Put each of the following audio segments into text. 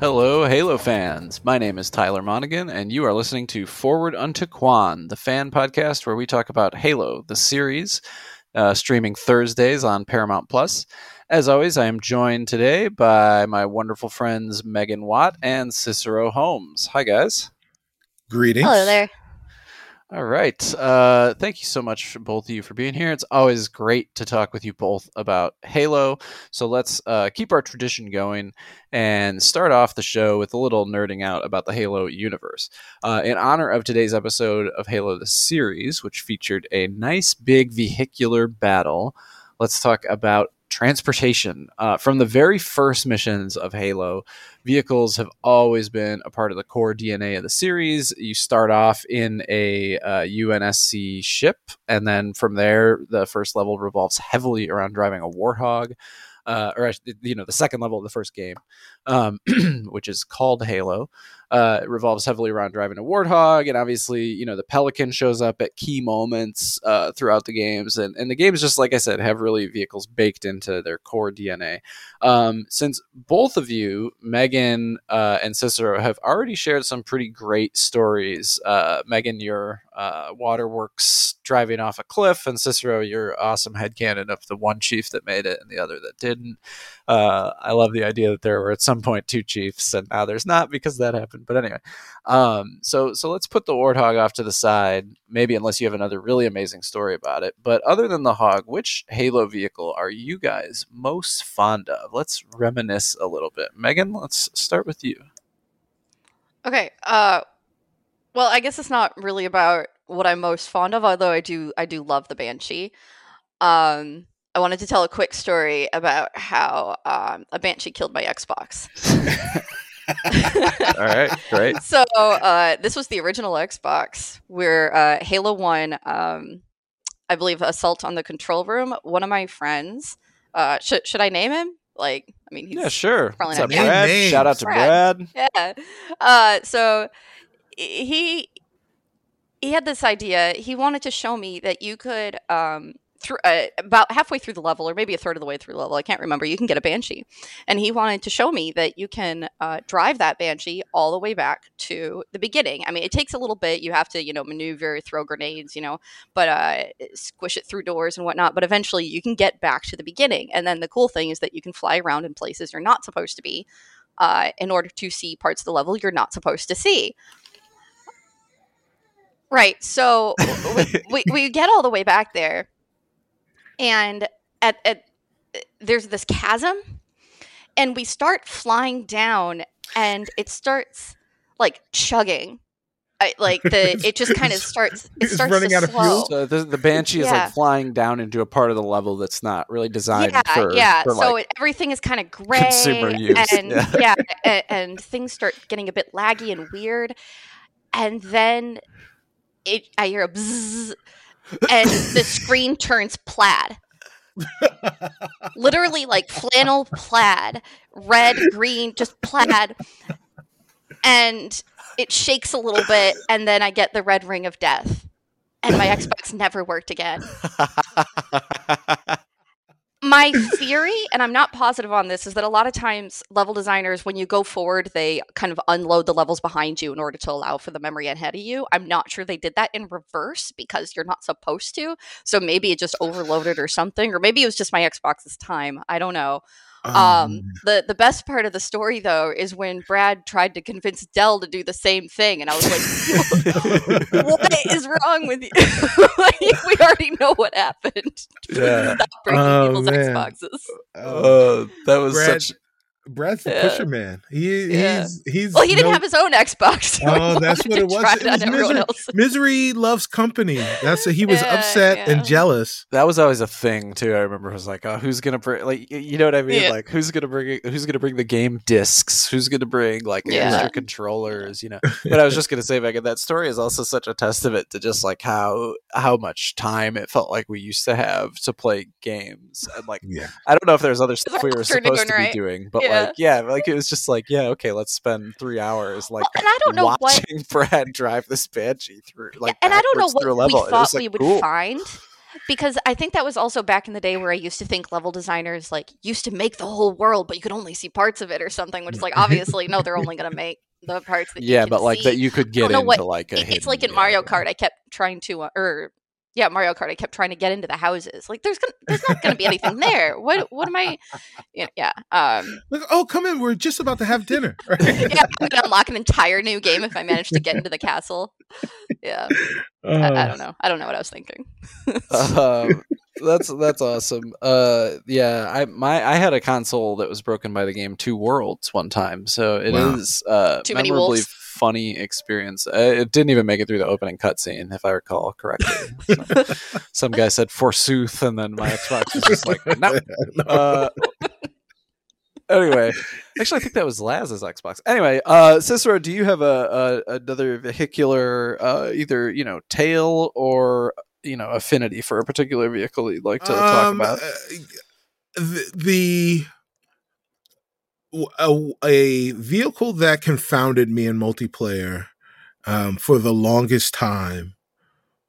Hello, Halo fans. My name is Tyler Monaghan, and you are listening to Forward Unto Kwan, the fan podcast where we talk about Halo, the series, uh, streaming Thursdays on Paramount Plus. As always, I am joined today by my wonderful friends Meghan Watt and Cicero Holmes. Hi, guys. Greetings. Hello there. All right. Uh, thank you so much, both of you, for being here. It's always great to talk with you both about Halo. So let's uh, keep our tradition going and start off the show with a little nerding out about the Halo universe. Uh, in honor of today's episode of Halo the series, which featured a nice big vehicular battle, let's talk about transportation. Uh, from the very first missions of Halo, vehicles have always been a part of the core DNA of the series. You start off in a uh, UNSC ship, and then from there, the first level revolves heavily around driving a Warthog. Uh, or you know the second level of the first game, um, which is called Halo, uh, it revolves heavily around driving a warthog, and obviously, you know, the Pelican shows up at key moments uh, throughout the games, and and the games, just like I said, have really vehicles baked into their core DNA. Um, since both of you, Meghan uh, and Cicero, have already shared some pretty great stories. Uh, Meghan, your uh, waterworks driving off a cliff, and Cicero, your awesome headcanon of the one chief that made it and the other that didn't. Uh, I love the idea that there were at some point two chiefs, and now there's not because that happened. But anyway, um, so so let's put the warthog off to the side. Maybe unless you have another really amazing story about it. But other than the hog, which Halo vehicle are you guys most fond of? Let's reminisce a little bit. Meghan, let's start with you. Okay. Uh, well, I guess it's not really about what I'm most fond of, although I do I do love the Banshee. Um, I wanted to tell a quick story about how um, a banshee killed my Xbox. All right, great. So uh, this was the original Xbox, where uh, Halo One, um, I believe, assault on the control room. One of my friends, uh, should should I name him? Like, I mean, yeah, sure. Probably What's not up, Brad? Names. Shout out to Brad. Brad. Yeah. Uh, so he he had this idea. He wanted to show me that you could um, through about halfway through the level, or maybe a third of the way through the level. I can't remember. You can get a banshee, and he wanted to show me that you can uh, drive that banshee all the way back to the beginning. I mean, it takes a little bit. You have to, you know, maneuver, throw grenades, you know, but uh, squish it through doors and whatnot. But eventually, you can get back to the beginning. And then the cool thing is that you can fly around in places you're not supposed to be. Uh, in order to see parts of the level you're not supposed to see. Right. So we, we, we get all the way back there, and at, at there's this chasm, and we start flying down, and it starts like chugging. I, like the it just kind of starts it It's starts running to out of fuel? So the, the banshee is like flying down into a part of the level that's not really designed yeah, for yeah. for, so like, it, everything is kind of gray, consumer use, and yeah. yeah, and, and things start getting a bit laggy and weird, and then it I hear a bzzz, and the screen turns plaid, literally like flannel plaid, red, green, just plaid, and it shakes a little bit, and then I get the red ring of death, and my Xbox never worked again my theory, and I'm not positive on this, is that a lot of times level designers, when you go forward, they kind of unload the levels behind you in order to allow for the memory ahead of you. I'm not sure they did that in reverse because you're not supposed to. So maybe it just overloaded or something, or maybe it was just my Xbox's time. I don't know. Um, the the best part of the story though is when Brad tried to convince Dell to do the same thing, and I was like, "What is wrong with you? like, we already know what happened. Yeah. Stop breaking Oh, people's man. Xboxes." Oh, Uh, that was Brad- such. Brad's the Yeah. pusher man. He, Yeah. He's he's Well, he didn't no- have his own Xbox. So Oh, that's what it was. It was misery. Misery loves company. That's he was Yeah, upset yeah. and jealous. That was always a thing too. I remember it was like, oh, who's gonna bring like you know what I mean? Yeah. Like who's gonna bring who's gonna bring the game discs? Who's gonna bring like Yeah. extra controllers? You know. But I was just gonna say, Meghan, that story is also such a testament to just like how how much time it felt like we used to have to play games. And like Yeah. I don't know if there's other stuff we were supposed to right. be doing, but Yeah. like yeah, like it was just like yeah, okay, let's spend three hours like Well, and I don't know what watching Brad drive this banshee through like and I don't know what level. we thought like, we would cool. find. because I think that was also back in the day where I used to think level designers like used to make the whole world, but you could only see parts of it or something. Which is like obviously no, they're only going to make the parts that you yeah, but like see. that you could get into what- like a it's hidden- like in yeah. Mario Kart. I kept trying to, uh, or yeah, Mario Kart. I kept trying to get into the houses. Like there's gonna, there's not going to be anything there. What what am I? Yeah, yeah. Um, Like, oh, come in. We're just about to have dinner. Right? yeah, I'm gonna unlock an entire new game if I manage to get into the castle. Yeah, I, I don't know. I don't know what I was thinking. um, that's that's awesome. Uh, yeah, I my I had a console that was broken by the game Two Worlds one time, so it is Wow. uh, Too many wolves. Funny experience. Uh, it didn't even make it through the opening cutscene, if I recall correctly. So, some guy said "forsooth," and then my Xbox was just like, "No." Uh, anyway, actually, I think that was Laz's Xbox. Anyway, uh, Cicero, do you have a, a another vehicular, uh, either you know, tail or you know, affinity for a particular vehicle you'd like to talk Um, about? uh, the, the a, a vehicle that confounded me in multiplayer um, for the longest time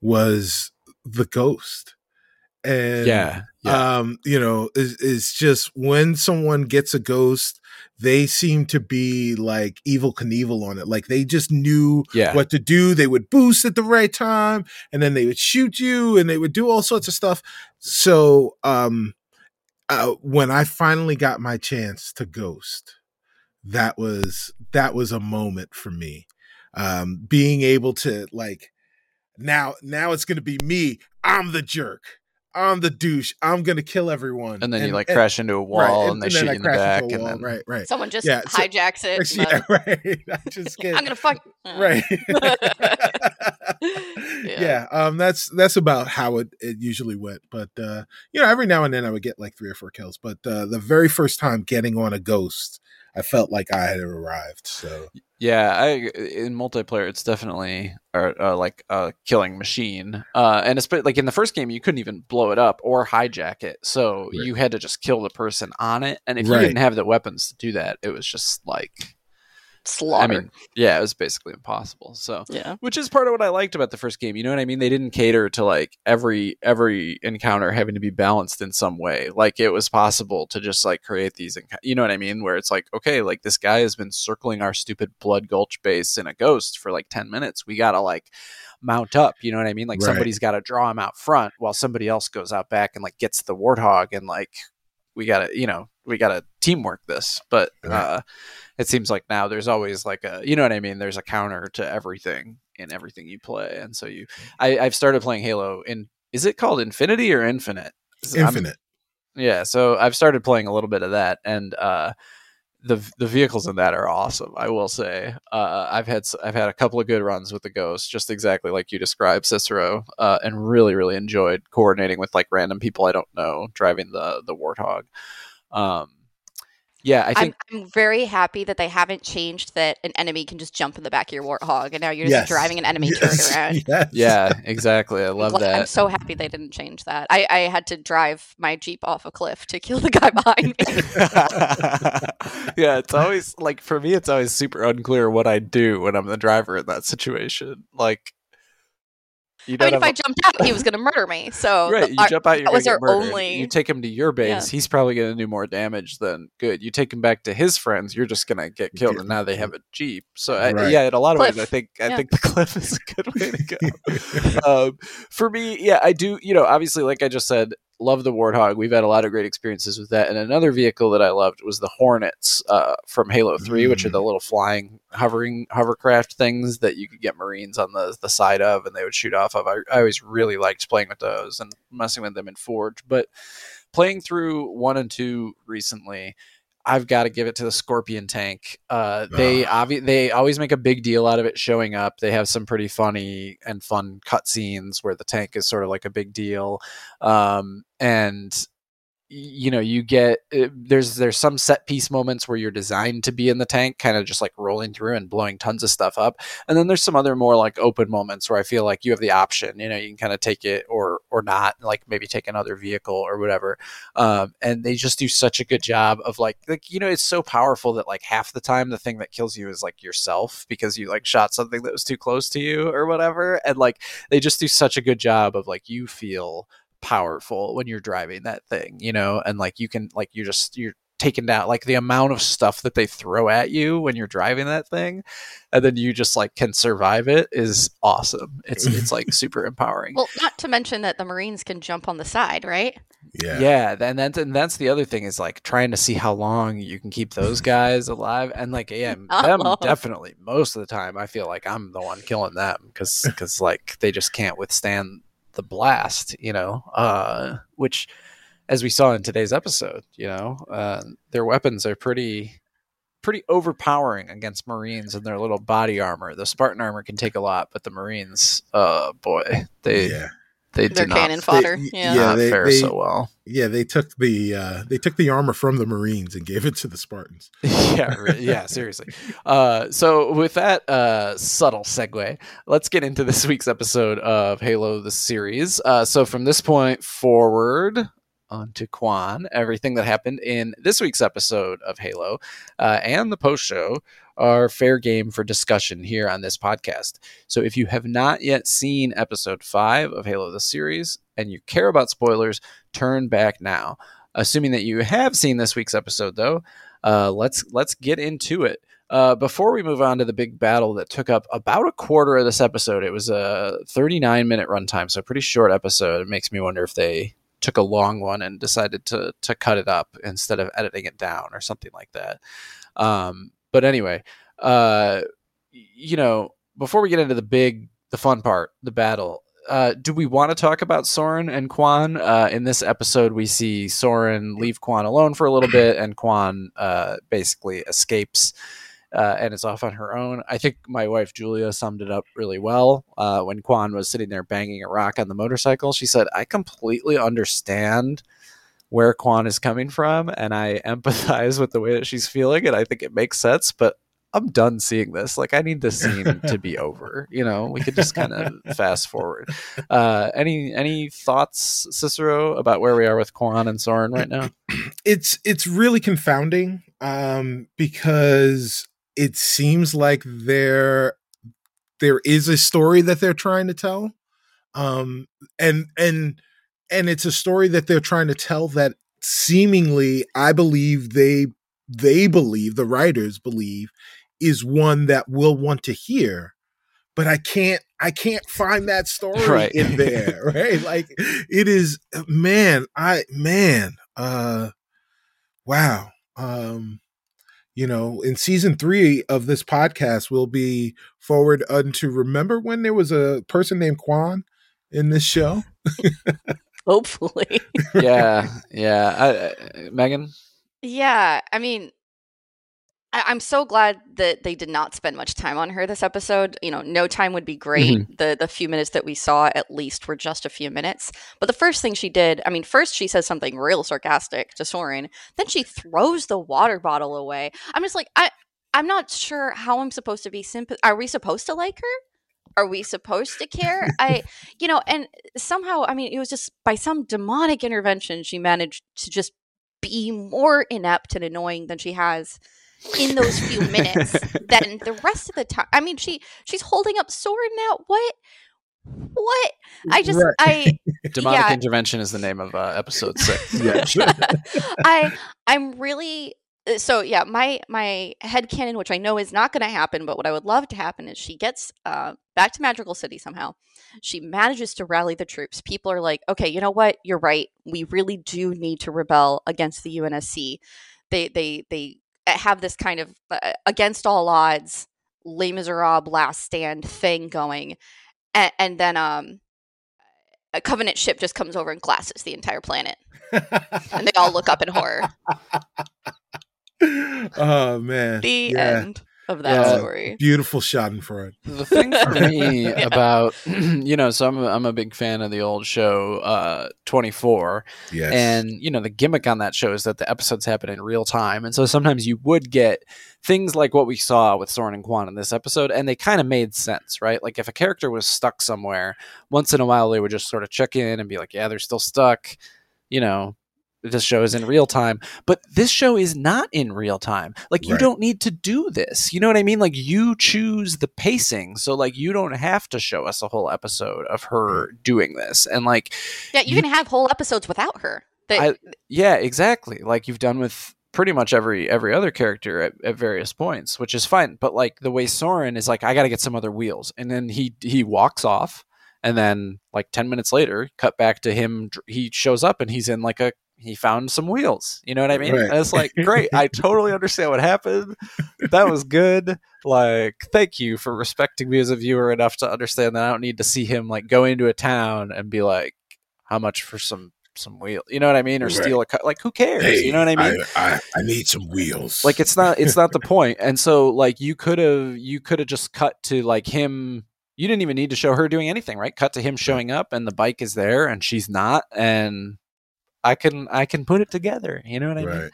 was the Ghost, and yeah, yeah, um, you know, is is just when someone gets a ghost, they seem to be like Evel Knievel on it. Like they just knew yeah. what to do. They would boost at the right time, and then they would shoot you, and they would do all sorts of stuff. So, um, uh, when I finally got my chance to ghost, that was that was a moment for me. Um, being able to like now now it's gonna be me. I'm the jerk. I'm the douche. I'm gonna kill everyone. And then you like and- crash into a wall, right, and, they then shoot you in the back, into and then right, right. Someone just Yeah, so- hijacks it. yeah, then, right. I just get I'm gonna fuck. right. Yeah. yeah. um, that's that's about how it, it usually went. But uh, you know, every now and then I would get like three or four kills. But uh, the very first time getting on a ghost, I felt like I had arrived. So Yeah, I in multiplayer it's definitely uh, uh, like a killing machine. Uh, and it's like in the first game you couldn't even blow it up or hijack it, so Right. you had to just kill the person on it. And if Right. you didn't have the weapons to do that, it was just like Slaughter. I mean, yeah, it was basically impossible. So yeah. which is part of what I liked about the first game. You know what I mean? They didn't cater to like every every encounter having to be balanced in some way. Like it was possible to just like create these. encou- You know what I mean? Where it's like, okay, like this guy has been circling our stupid blood gulch base in a ghost for like ten minutes. We gotta like mount up. You know what I mean? Like Right. somebody's got to draw him out front while somebody else goes out back and like gets the warthog and like we gotta you know we gotta teamwork this. But uh, it seems like now there's always like a you know what I mean. There's a counter to everything in everything you play, and so you I, I've started playing Halo in. Is it called Infinity or Infinite? I'm- infinite. yeah, so I've started playing a little bit of that, and uh, the the vehicles in that are awesome. I will say, uh, I've had I've had a couple of good runs with the Ghost, just exactly like you described, Cicero, uh, and really really enjoyed coordinating with like random people I don't know driving the the Warthog. Um, yeah, I think I'm, I'm very happy that they haven't changed that an enemy can just jump in the back of your warthog, and now you're just Yes. driving an enemy Yes, turret around. yes. yeah, exactly. I I'm love glad- I'm so happy they didn't change that. I, I had to drive my jeep off a cliff to kill the guy behind me. yeah, it's always like for me, it's always super unclear what I do when I'm the driver in that situation. Like, you I mean, if have I jumped out, he was going to murder me. So right. You our- jump out, you're that gonna was get our murdered. only- You take him to your base, Yeah. he's probably gonna do more damage than good. You take him back to his friends, you're just gonna get killed, and now they have a jeep. So I, Right. yeah, in a lot of ways, I think I Yeah. think the cliff is a good way to go. um, for me, yeah, I do. You know, obviously, like I just said, love the Warthog. We've had a lot of great experiences with that. And another vehicle that I loved was the Hornets uh, from Halo Three, which are Mm. the little flying, hovering hovercraft things that you could get Marines on the the side of, and they would shoot off of. I, I always really liked playing with those and messing with them in Forge, but playing through one and two recently. I've got to give it to the Scorpion tank. Uh, they obvi- they always make a big deal out of it showing up. They have some pretty funny and fun cutscenes where the tank is sort of like a big deal, um, and you know you get uh, there's there's some set piece moments where you're designed to be in the tank, kind of just like rolling through and blowing tons of stuff up, and then there's some other more like open moments where I feel like you have the option. You know, you can kind of take it or or not, like maybe take another vehicle or whatever um, and they just do such a good job of like like you know it's so powerful that like half the time the thing that kills you is like yourself because you like shot something that was too close to you or whatever and like they just do such a good job of like you feel powerful when you're driving that thing, you know, and like you can like you're just you're taken down like the amount of stuff that they throw at you when you're driving that thing and then you just like can survive it is awesome it's it's like super empowering Well, not to mention that the Marines can jump on the side, right? Yeah. yeah, and that's and that's the other thing is like trying to see how long you can keep those guys alive and like yeah them Oh. definitely most of the time i feel like i'm the one killing them because because like they just can't withstand the blast you know uh which as we saw in today's episode you know uh, their weapons are pretty pretty overpowering against marines and their little body armor the spartan armor can take a lot but the marines uh boy they yeah. They do They're not, cannon fodder. They- yeah. yeah. they- fare they- so well Yeah, they took the uh they took the armor from the Marines and gave it to the Spartans. yeah, re- yeah, seriously. Uh, so with that uh, subtle segue, let's get into this week's episode of Halo the series. Uh, so from this point forward onto Kwan, everything that happened in this week's episode of Halo uh, and the post show are fair game for discussion here on this podcast. So if you have not yet seen episode five of Halo the series and you care about spoilers, turn back now. Assuming that you have seen this week's episode, though, uh, let's let's get into it. Uh, before we move on to the big battle that took up about a quarter of this episode, it was a 39 minute runtime, so a pretty short episode. It makes me wonder if they took a long one and decided to to cut it up instead of editing it down or something like that. Um, but anyway, uh, you know, before we get into the big, the fun part, the battle, uh, do we want to talk about Soren and Kwan? Uh, in this episode, we see Soren leave Kwan alone for a little bit, and Kwan uh, basically escapes uh, and is off on her own. I think my wife Julia summed it up really well uh, when Kwan was sitting there banging a rock on the motorcycle. She said, "I completely understand." Where Kwan is coming from, and I empathize with the way that she's feeling, and I think it makes sense. But I'm done seeing this. Like, I need this scene to be over. You know, we could just kind of fast forward. Uh, any any thoughts, Cicero, about where we are with Kwan and Soren right now? It's it's really confounding um because it seems like there there is a story that they're trying to tell. Um and and and it's a story that they're trying to tell that seemingly I believe they they believe the writers believe is one that we'll want to hear but I can't I can't find that story Right. in there right like it is man I man uh wow um you know in season 3 of this podcast we'll be forward unto remember when there was a person named Kwan in this show Hopefully. yeah, yeah. I, I, Meghan, Yeah, I mean, I- I'm so glad that they did not spend much time on her this episode. You know, no time would be great. Mm-hmm. The the few minutes that we saw, at least, were just a few minutes. But the first thing she did, I mean, first she says something real sarcastic to Soren. Then she throws the water bottle away. I'm just like, I I'm not sure how I'm supposed to be sympath. Are we supposed to like her? Are we supposed to care? I, you know, and somehow, I mean, it was just by some demonic intervention, she managed to just be more inept and annoying than she has in those few minutes than the rest of the time. I mean, she she's holding up sword now. What? What? I just Right. I demonic Yeah. intervention is the name of uh, episode six. Yeah. I I'm really uh, so yeah, my my headcanon, which I know is not gonna happen, but what I would love to happen is she gets uh back to Madrigal City somehow. She manages to rally the troops. People are like, okay, you know what? You're right. We really do need to rebel against the UNSC. They they they have this kind of uh, against all odds Les Miserables last stand thing going. And, and then um a covenant ship just comes over and glasses the entire planet and they all look up in horror. oh man The yeah end of that Yeah. story. beautiful schadenfreude The thing for me Yeah. about you know, so I'm a, I'm a big fan of the old show uh, 24, yes and you know the gimmick on that show is that the episodes happen in real time, and so sometimes you would get things like what we saw with Soren and Kwan in this episode, and they kind of made sense, right? Like if a character was stuck somewhere, once in a while they would just sort of check in and be like, "Yeah, they're still stuck," you know. This show is in real time, but this show is not in real time. Like you Right. don't need to do this. You know what I mean? Like you choose the pacing. So like you don't have to show us a whole episode of her mm. doing this. And like Yeah, you, You- can have whole episodes without her. That, I- yeah, exactly. Like you've done with pretty much every every other character at, at various points, which is fine. But like the way Soren is like, I got to get some other wheels, and then he he walks off, and then like ten minutes later, cut back to him. He shows up and he's in like a he found some wheels. You know what I mean? Right. And it's like great. I totally understand what happened. That was good. Like thank you for respecting me as a viewer enough to understand that I don't need to see him like go into a town and be like, how much for some some wheel? You know what I mean? Or Right. steal a car? Like who cares? you know what I mean? I, I, need some wheels. like it's not it's not the point and so like you could have you could have just cut to like him you didn't even need to show her doing anything right cut to him showing up and the bike is there and she's not and i can i can put it together you know what i mean?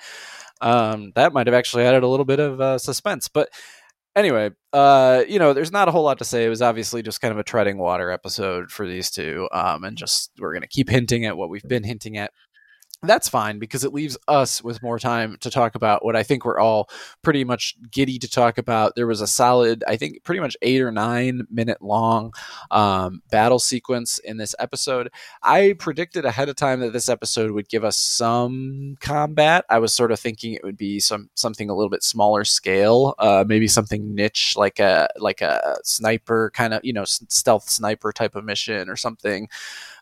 Um that might have actually added a little bit of uh, suspense but anyway uh you know there's not a whole lot to say. It was obviously just kind of a treading water episode for these two um and just we're gonna keep hinting at what we've been hinting at that's fine because it leaves us with more time to talk about what I think we're all pretty much giddy to talk about. There was a solid, I think, pretty much eight or nine minute long um, battle sequence in this episode. I predicted ahead of time that this episode would give us some combat. I was sort of thinking it would be some something a little bit smaller scale, uh, maybe something niche like a like a sniper kind of you know stealth sniper type of mission or something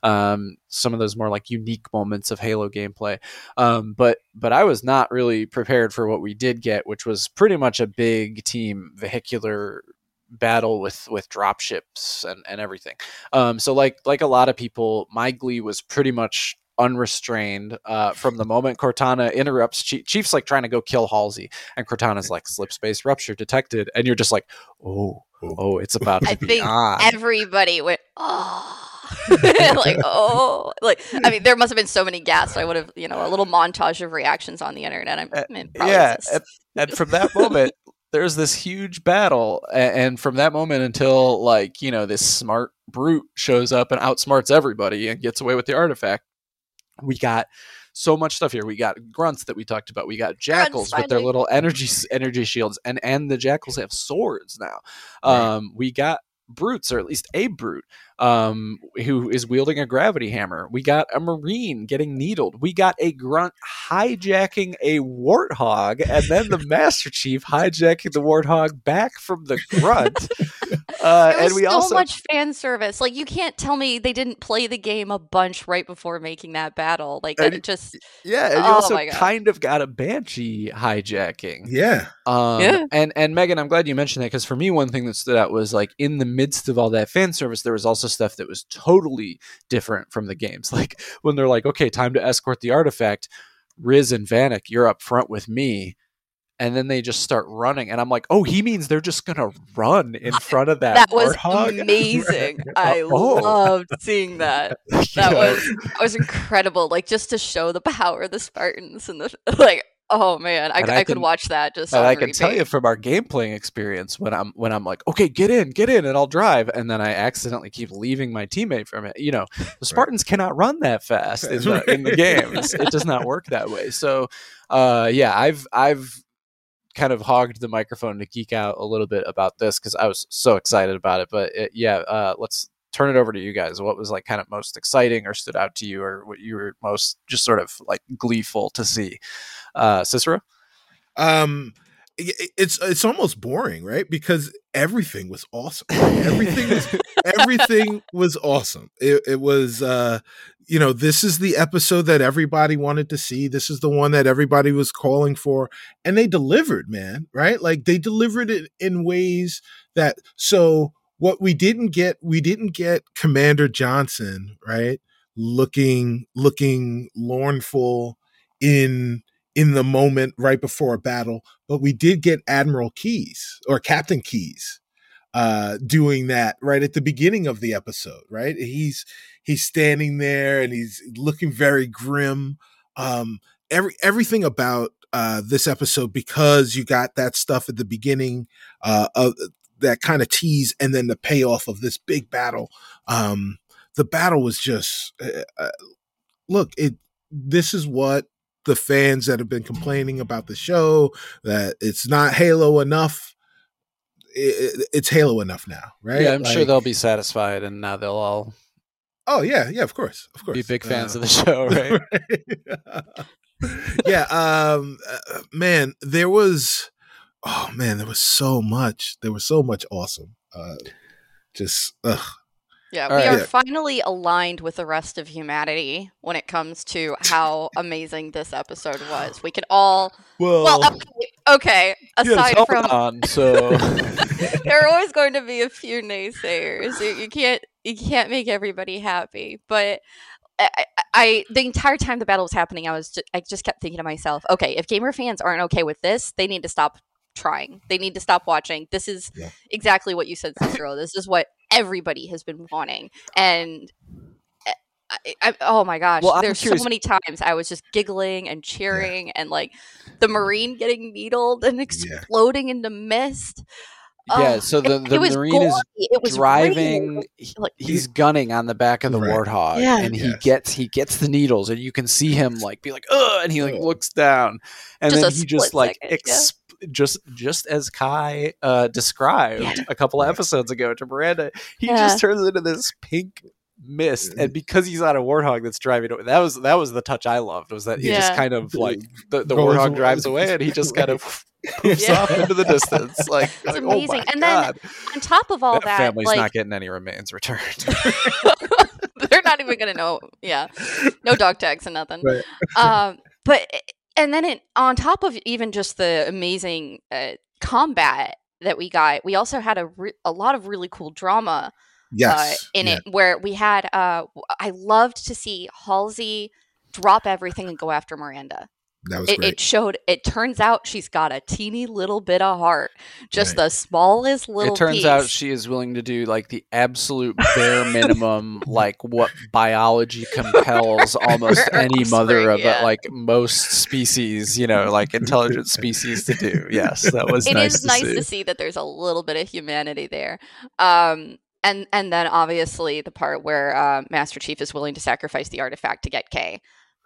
um, some of those more like unique moments of Halo gameplay. Um, but but I was not really prepared for what we did get, which was pretty much a big team vehicular battle with with dropships and and everything. Um, so like like a lot of people, my glee was pretty much unrestrained uh, from the moment Cortana interrupts Chief, Chief's like trying to go kill Halsey and Cortana's like slip space rupture detected and you're just like oh oh it's about to I think on. everybody went, oh. like, oh. Like, I mean, there must have been so many gasps. I would have, you know, a little montage of reactions on the internet. I'm, I mean, yeah, exists. and from that moment there's this huge battle and from that moment until like you know this smart brute shows up and outsmarts everybody and gets away with the artifact we got so much stuff here we got grunts that we talked about we got jackals with their little energy energy shields and and the jackals have swords now um we got brutes or at least a brute um who is wielding a gravity hammer we got a marine getting needled we got a grunt hijacking a warthog and then the master chief hijacking the warthog back from the grunt uh and we so also much fan service. Like, you can't tell me they didn't play the game a bunch right before making that battle. Like, that just, yeah and you Oh also kind of got a banshee hijacking Yeah. Um, Yeah. and and Meghan, I'm glad you mentioned that because for me, one thing that stood out was like in the midst of all that fan service, there was also stuff that was totally different from the games. Like when they're like, "Okay, time to escort the artifact," Riz and Vannak, you're up front with me, and then they just start running, and I'm like, "Oh, he means they're just gonna run in front of that." that was warthog?" amazing. I Oh. loved seeing that. That know? was that was incredible. Like just to show the power of the Spartans and the like. Oh man, I, I, I could can- watch that just. And on I can tell you from our game playing experience when I'm when I'm like, okay, get in, get in, and I'll drive, and then I accidentally keep leaving my teammate from it. You know, the Spartans cannot run that fast in the in the games. It does not work that way. So, uh, yeah, I've I've kind of hogged the microphone to geek out a little bit about this because I was so excited about it. But it, yeah, uh, let's turn it over to you guys. What was like kind of most exciting or stood out to you, or what you were most just sort of like gleeful to see? Uh, Cicero. um it's it's almost boring right? Because everything was awesome everything was everything was awesome. It, it was uh you know this is the episode that everybody wanted to see. This is the one that everybody was calling for and they delivered man right? Like they delivered it in ways that so what we didn't get we didn't get commander johnson right looking looking lornful in in the moment right before a battle but we did get admiral Keyes or captain Keyes uh doing that right at the beginning of the episode right? He's he's standing there and he's looking very grim. Um every everything about uh this episode because you got that stuff at the beginning uh of that kind of tease and then the payoff of this big battle um the battle was just uh, look it this is what the fans that have been complaining about the show that it's not Halo enough. It, it's Halo enough now, right? Yeah, I'm sure they'll be satisfied, and now they'll all Oh yeah, yeah, of course, of course. be big fans Uh, of the show, right? yeah, um, uh, man, there was, oh man, there was so much. There was so much awesome. Uh, just, ugh. Yeah, All we right. are Yeah. finally aligned with the rest of humanity when it comes to how amazing this episode was. We could all well, okay, okay, aside yes, from on. So there are always going to be a few naysayers. You, you can't you can't make everybody happy, but I, I, I the entire time the battle was happening, I was just, I just kept thinking to myself, okay, if gamer fans aren't okay with this, they need to stop trying. They need to stop watching. This is Yeah. exactly what you said, Cicero. this is what everybody has been wanting, and. Eh, I, I, oh my gosh! Well, There's curious- so many times I was just giggling and cheering, and like the marine getting needled and exploding into mist. yeah, so the it the was marine is. It was driving. he- like- he's gunning on the back of the Right. warthog, Yeah. and he Yes. gets he gets the needles, and you can see him like be like, "Ugh," and he like looks down, and Just then he just split like second, yeah. Ex- just just as Kai uh, described Yeah. a couple of episodes ago to Miranda, he Yeah. just turns into this pink mist, and because he's on a warthog that's driving, away, that was that was the touch I loved was that he just kind of like the, the Goes warthog away. drives away, and he just kind of poofs Yeah. off into the distance, like, It's like, oh my amazing. And then On top of all that, that, family's like not getting any remains returned. they're not even gonna know. Yeah, no dog tags and nothing. Right. Um, but and then it on top of even just the amazing uh, combat that we got, we also had a re- a lot of really cool drama Yes. uh, in yeah, it where we had. Uh, I loved to see Halsey drop everything and go after Miranda. That was It, great. it showed. It turns out she's got a teeny little bit of heart, just Right. the smallest little. Bit It turns piece. out she is willing to do like the absolute bare minimum, like what biology compels almost any mother of Yeah. like most species, you know, like intelligent species to do. Yes, that was It nice is to nice see. to see that there's a little bit of humanity there. Um, and and then obviously the part where uh, Master Chief is willing to sacrifice the artifact to get K.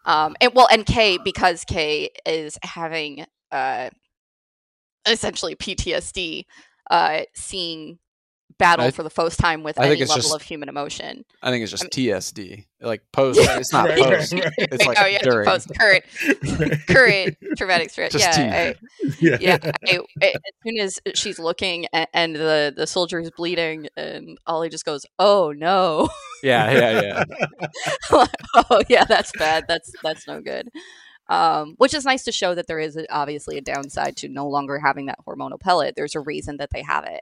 Um, and well, and K because K is having uh, essentially PTSD, uh, seeing battle I- for the first time with I think any it's level just- of human emotion. I think it's just I TSD, like post. It's not Right, right, post. right. It's like oh yeah, during. post current current traumatic stress. Just Yeah, I, yeah. yeah I, I- as soon as she's looking and, and the the soldier is bleeding and ollie just goes oh no Yeah, yeah, yeah. oh yeah that's bad that's that's no good um, which is nice to show that there is a, obviously a downside to no longer having that hormonal pellet there's a reason that they have it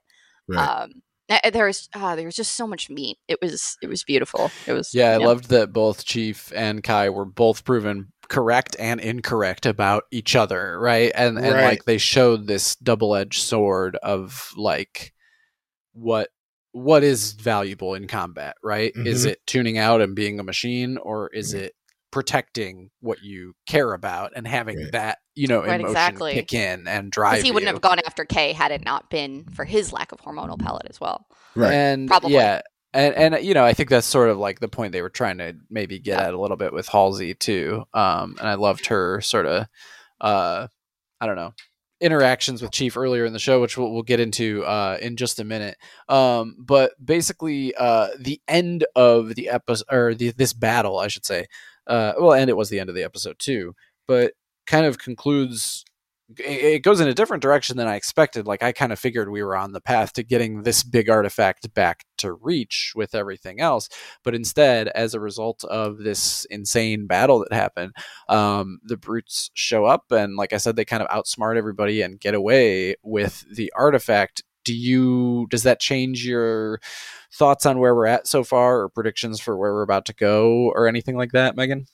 Right. um, uh, there's uh, there was just so much meat it was it was beautiful it was Yeah, I loved that both Chief and Kai were both proven correct and incorrect about each other, right? And and Right. like they showed this double-edged sword of like what what is valuable in combat, right? Is Mhm. it tuning out and being a machine or is it protecting what you care about and having Right. that, you know, Right, emotion exactly. kick in and drive he wouldn't you. have gone after Kay had it not been for his lack of hormonal pellet as well Right. And Probably. yeah, and and you know, I think that's sort of like the point they were trying to maybe get Yeah. at a little bit with Halsey too. Um, and I loved her sort of, uh, I don't know, interactions with Chief earlier in the show, which we'll, we'll get into uh, in just a minute. Um, but basically, uh, the end of the episode or the, this battle, I should say, uh, well, and it was the end of the episode too, but kind of concludes it goes in a different direction than I expected. Like I kind of figured we were on the path to getting this big artifact back to reach with everything else, but instead, as a result of this insane battle that happened, um, the brutes show up, and like I said, they kind of outsmart everybody and get away with the artifact. Do you? Does that change your thoughts on where we're at so far, or predictions for where we're about to go, or anything like that, Meghan?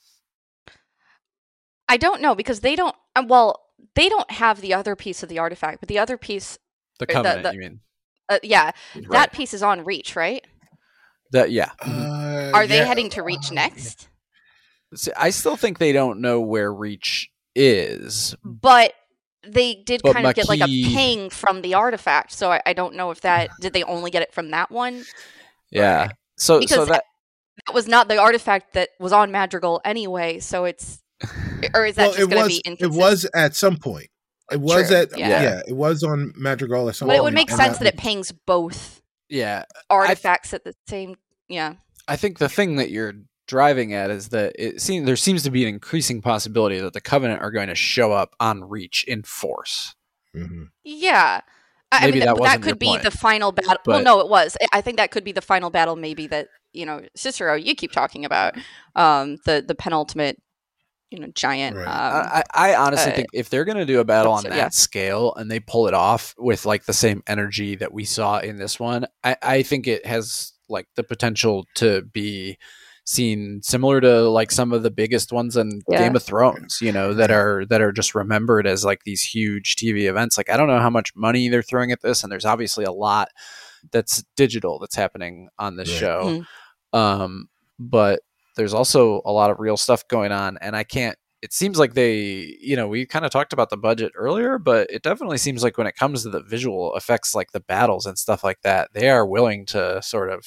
I don't know because they don't. uh, Well, they don't have the other piece of the artifact, but the other piece, The the- covenant, the- you mean? uh, yeah, Right. that piece is on Reach, right? That yeah. Uh, Are they yeah. heading to Reach Uh, next? See, I still think they don't know where Reach is. But they did But kind of get like a ping from the artifact, so I, I don't know if that did they only get it from that one. Yeah. So so Because that That was not the artifact that was on Madrigal anyway, so it's or is that well, just it going to was be it was at some point. It was True, at yeah. yeah. it was on Madrigal or something. but it would make sense that it pings both Yeah, artifacts at the same. Yeah. I think the thing that you're driving at is that it seems there seems to be an increasing possibility that the Covenant are going to show up on Reach in force. Mhm. Yeah. I- I Maybe mean, that that, that could be point, the final battle. well, no, it was. I- I think that could be the final battle, maybe that you know, Cicero, you keep talking about um, the the penultimate, you know, giant. Right. Um, I, I honestly uh, think if they're going to do a battle on so, that yeah. scale and they pull it off with like the same energy that we saw in this one, I, I think it has like the potential to be seen similar to like some of the biggest ones in Yeah. Game of Thrones, you know, that are that are just remembered as like these huge TV events. Like I don't know how much money they're throwing at this, and there's obviously a lot that's digital that's happening on this Right. show. Mhm. Um, but there's also a lot of real stuff going on, and I can't. It seems like they, you know, we kind of talked about the budget earlier, but it definitely seems like when it comes to the visual effects, like the battles and stuff like that, they are willing to sort of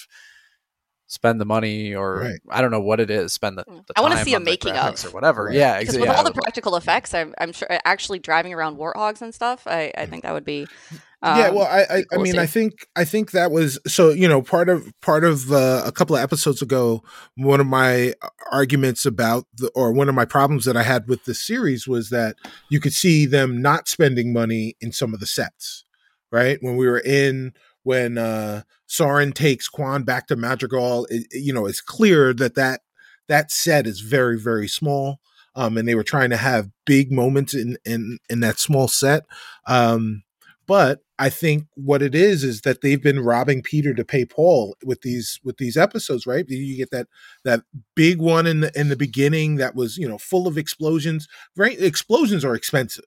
spend the money, or Right. I don't know what it is, spend the. Mm. the I wanna see a the making of. or whatever. Right. Yeah, because with yeah, all the would love- practical effects, I'm, I'm sure actually driving around warthogs and stuff. I, I think that would be. yeah, um, well, I I, I cool to mean. I think I think that was so. You know, part of part of uh, a couple of episodes ago, one of my arguments about the or one of my problems that I had with the series was that you could see them not spending money in some of the sets, right? When we were in when uh Soren takes Kwan back to Madrigal, it, you know, it's clear that that that set is very very small. Um, and they were trying to have big moments in in in that small set. Um, but I think what it is is that they've been robbing Peter to pay Paul with these with these episodes, right? You get that that big one in the in the beginning that was you know full of explosions. Right, explosions are expensive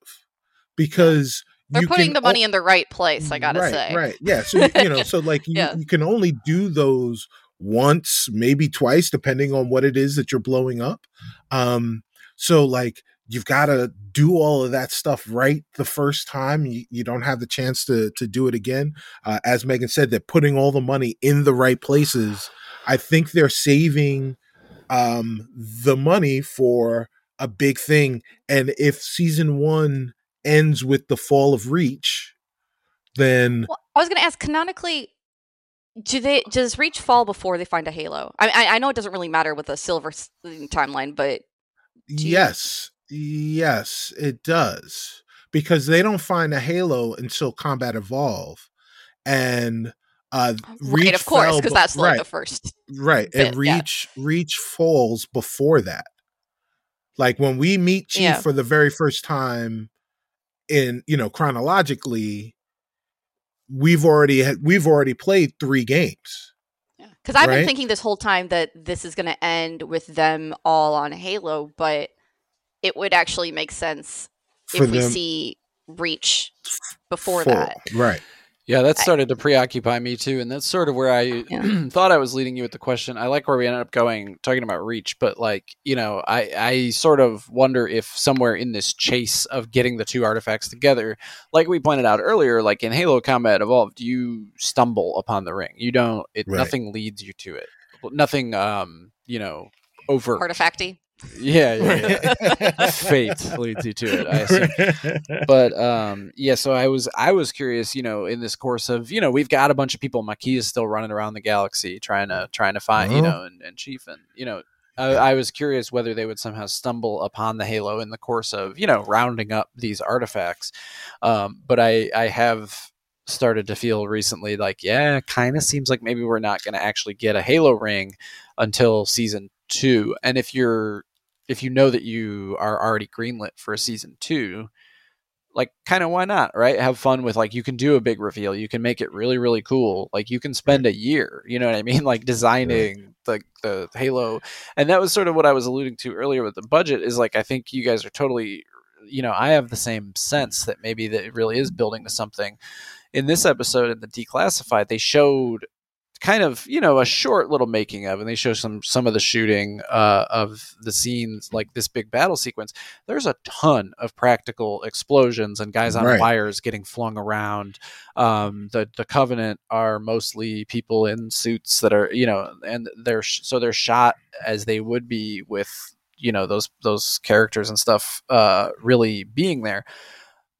because they're putting the money o- in the right place. I gotta right, say. right, yeah. So you know, so like you, Yeah. you can only do those once, maybe twice, depending on what it is that you're blowing up. Um, so like you've got to do all of that stuff right the first time. You, you don't have the chance to to do it again. Uh, as Meghan said, they're putting all the money in the right places. I think they're saving um, the money for a big thing. And if season one ends with the fall of Reach, then Well, I was going to ask canonically. Do they does Reach fall before they find a Halo? I, I I know it doesn't really matter with the Silver timeline, but you- yes, yes, it does because they don't find a Halo until Combat Evolve, and uh, Reach right, of course, because that's like right, the first. right, and bit, yeah. Reach Reach falls before that. Like when we meet Chief Yeah. for the very first time, in you know chronologically, we've already had we've already played three games. Because I've been thinking this whole time that this is going to end with them all on Halo, but it would actually make sense For if we see Reach before that. right? Yeah, that I- started to preoccupy me too, and that's sort of where I Yeah. thought I was leading you with the question. I like where we ended up going, talking about reach, but like you know, I I sort of wonder if somewhere in this chase of getting the two artifacts together, like we pointed out earlier, like in Halo Combat Evolved, you stumble upon the ring. You don't. It Right. nothing leads you to it. Nothing. Um, you know, over. Artifacty. Yeah, yeah, yeah. Fate leads you to it. I assume but um yeah so i was i was curious you know in this course of you know we've got a bunch of people Makee is still running around the galaxy trying to trying to find you Uh-huh. know and, and chief and you know I, I was curious whether they would somehow stumble upon the halo in the course of you know rounding up these artifacts um but i i have started to feel recently like yeah kind of seems like maybe we're not going to actually get a halo ring until season two and if you're if you know that you are already greenlit for a season two like kind of why not right? Have fun with like you can do a big reveal you can make it really really cool like you can spend a year you know what i mean? Like designing the the halo and that was sort of what i was alluding to earlier with the budget is like i think you guys are totally you know i have the same sense that maybe that it really is building to something. In this episode in the declassified they showed kind of you know a short little making of and they show some some of the shooting uh, of the scenes like this big battle sequence there's a ton of practical explosions and guys on Right. wires getting flung around um, the the covenant are mostly people in suits that are you know and they're sh- so they're shot as they would be with you know those those characters and stuff uh, really being there.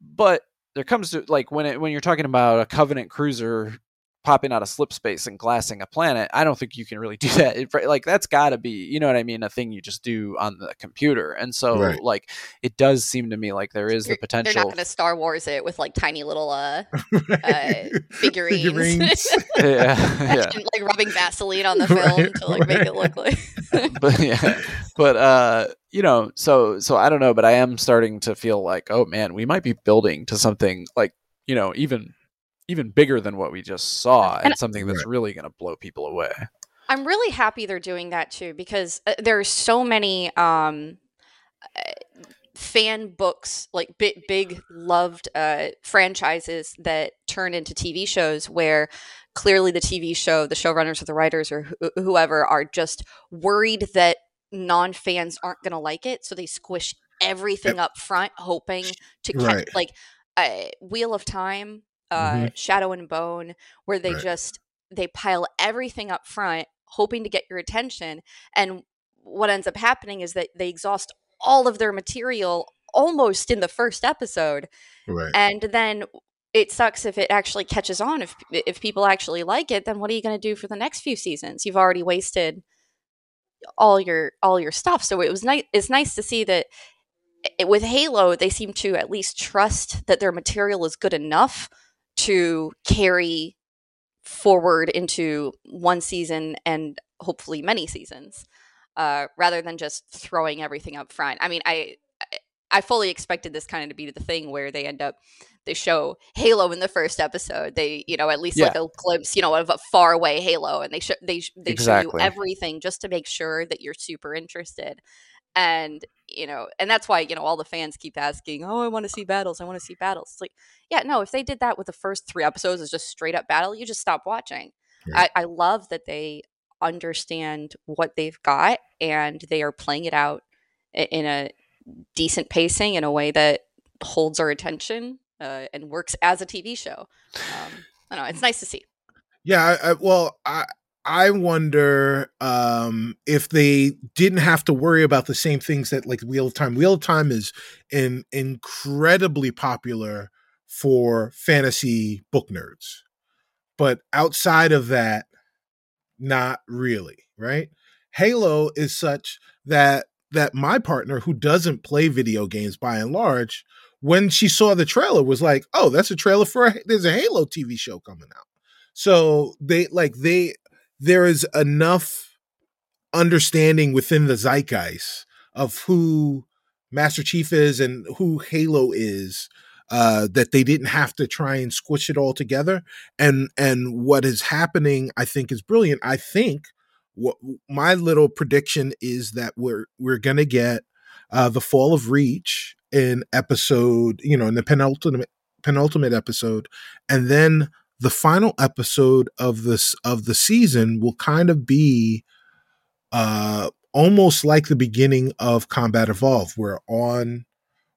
But there comes to like when it when you're talking about a Covenant cruiser popping out of slip space and glassing a planet, I don't think you can really do that. It, like that's got to be, you know what I mean, a thing you just do on the computer. And so, right. like, it does seem to me like there is the potential. They're not going to Star Wars it with like tiny little uh, uh figurines, figurines. yeah, yeah. And, like rubbing Vaseline on the film right, to like right. make it look like. but yeah, but uh, you know, so so I don't know, but I am starting to feel like, oh man, we might be building to something like you know even even bigger than what we just saw and, and something that's really going to blow people away. I'm really happy they're doing that too because uh, there are so many um, uh, fan books, like big, big loved uh, franchises that turn into TV shows where clearly the TV show, the showrunners or the writers or wh- whoever are just worried that non fans aren't going to like it. So they squish everything yep. up front, hoping to catch, right. like, uh, Wheel of Time uh, mm-hmm. Shadow and Bone, where they right. just they pile everything up front, hoping to get your attention. And what ends up happening is that they exhaust all of their material almost in the first episode, right. and then it sucks if it actually catches on. If if people actually like it, then what are you going to do for the next few seasons? You've already wasted all your all your stuff. So it was nice. It's nice to see that it, with Halo, they seem to at least trust that their material is good enough to carry forward into one season and hopefully many seasons uh, rather than just throwing everything up front i mean i i fully expected this kind of to be the thing where they end up they show halo in the first episode they you know at least yeah. like a glimpse you know of a far away halo and they show they, they exactly. show you everything just to make sure that you're super interested and you know and that's why you know all the fans keep asking oh i want to see battles i want to see battles. It's like yeah no if they did that with the first three episodes as just straight up battle you just stop watching. I, I love that they understand what they've got and they are playing it out in a decent pacing in a way that holds our attention uh, and works as a tv show. Um, i don't know it's nice to see. Yeah I, I, well i I wonder um, if they didn't have to worry about the same things that like Wheel of Time. Wheel of Time is an incredibly popular for fantasy book nerds, but outside of that, not really. Right? Halo is such that that my partner who doesn't play video games by and large, when she saw the trailer, was like, "Oh, that's a trailer for a, there's a Halo TV show coming out." So they like they there is enough understanding within the zeitgeist of who Master Chief is and who Halo is uh, that they didn't have to try and squish it all together. And and what is happening, I think, is brilliant. I think what my little prediction is that we're we're gonna get uh, the fall of Reach in episode, you know, in the penultimate penultimate episode, and then the final episode of this of the season will kind of be uh almost like the beginning of combat evolve we're on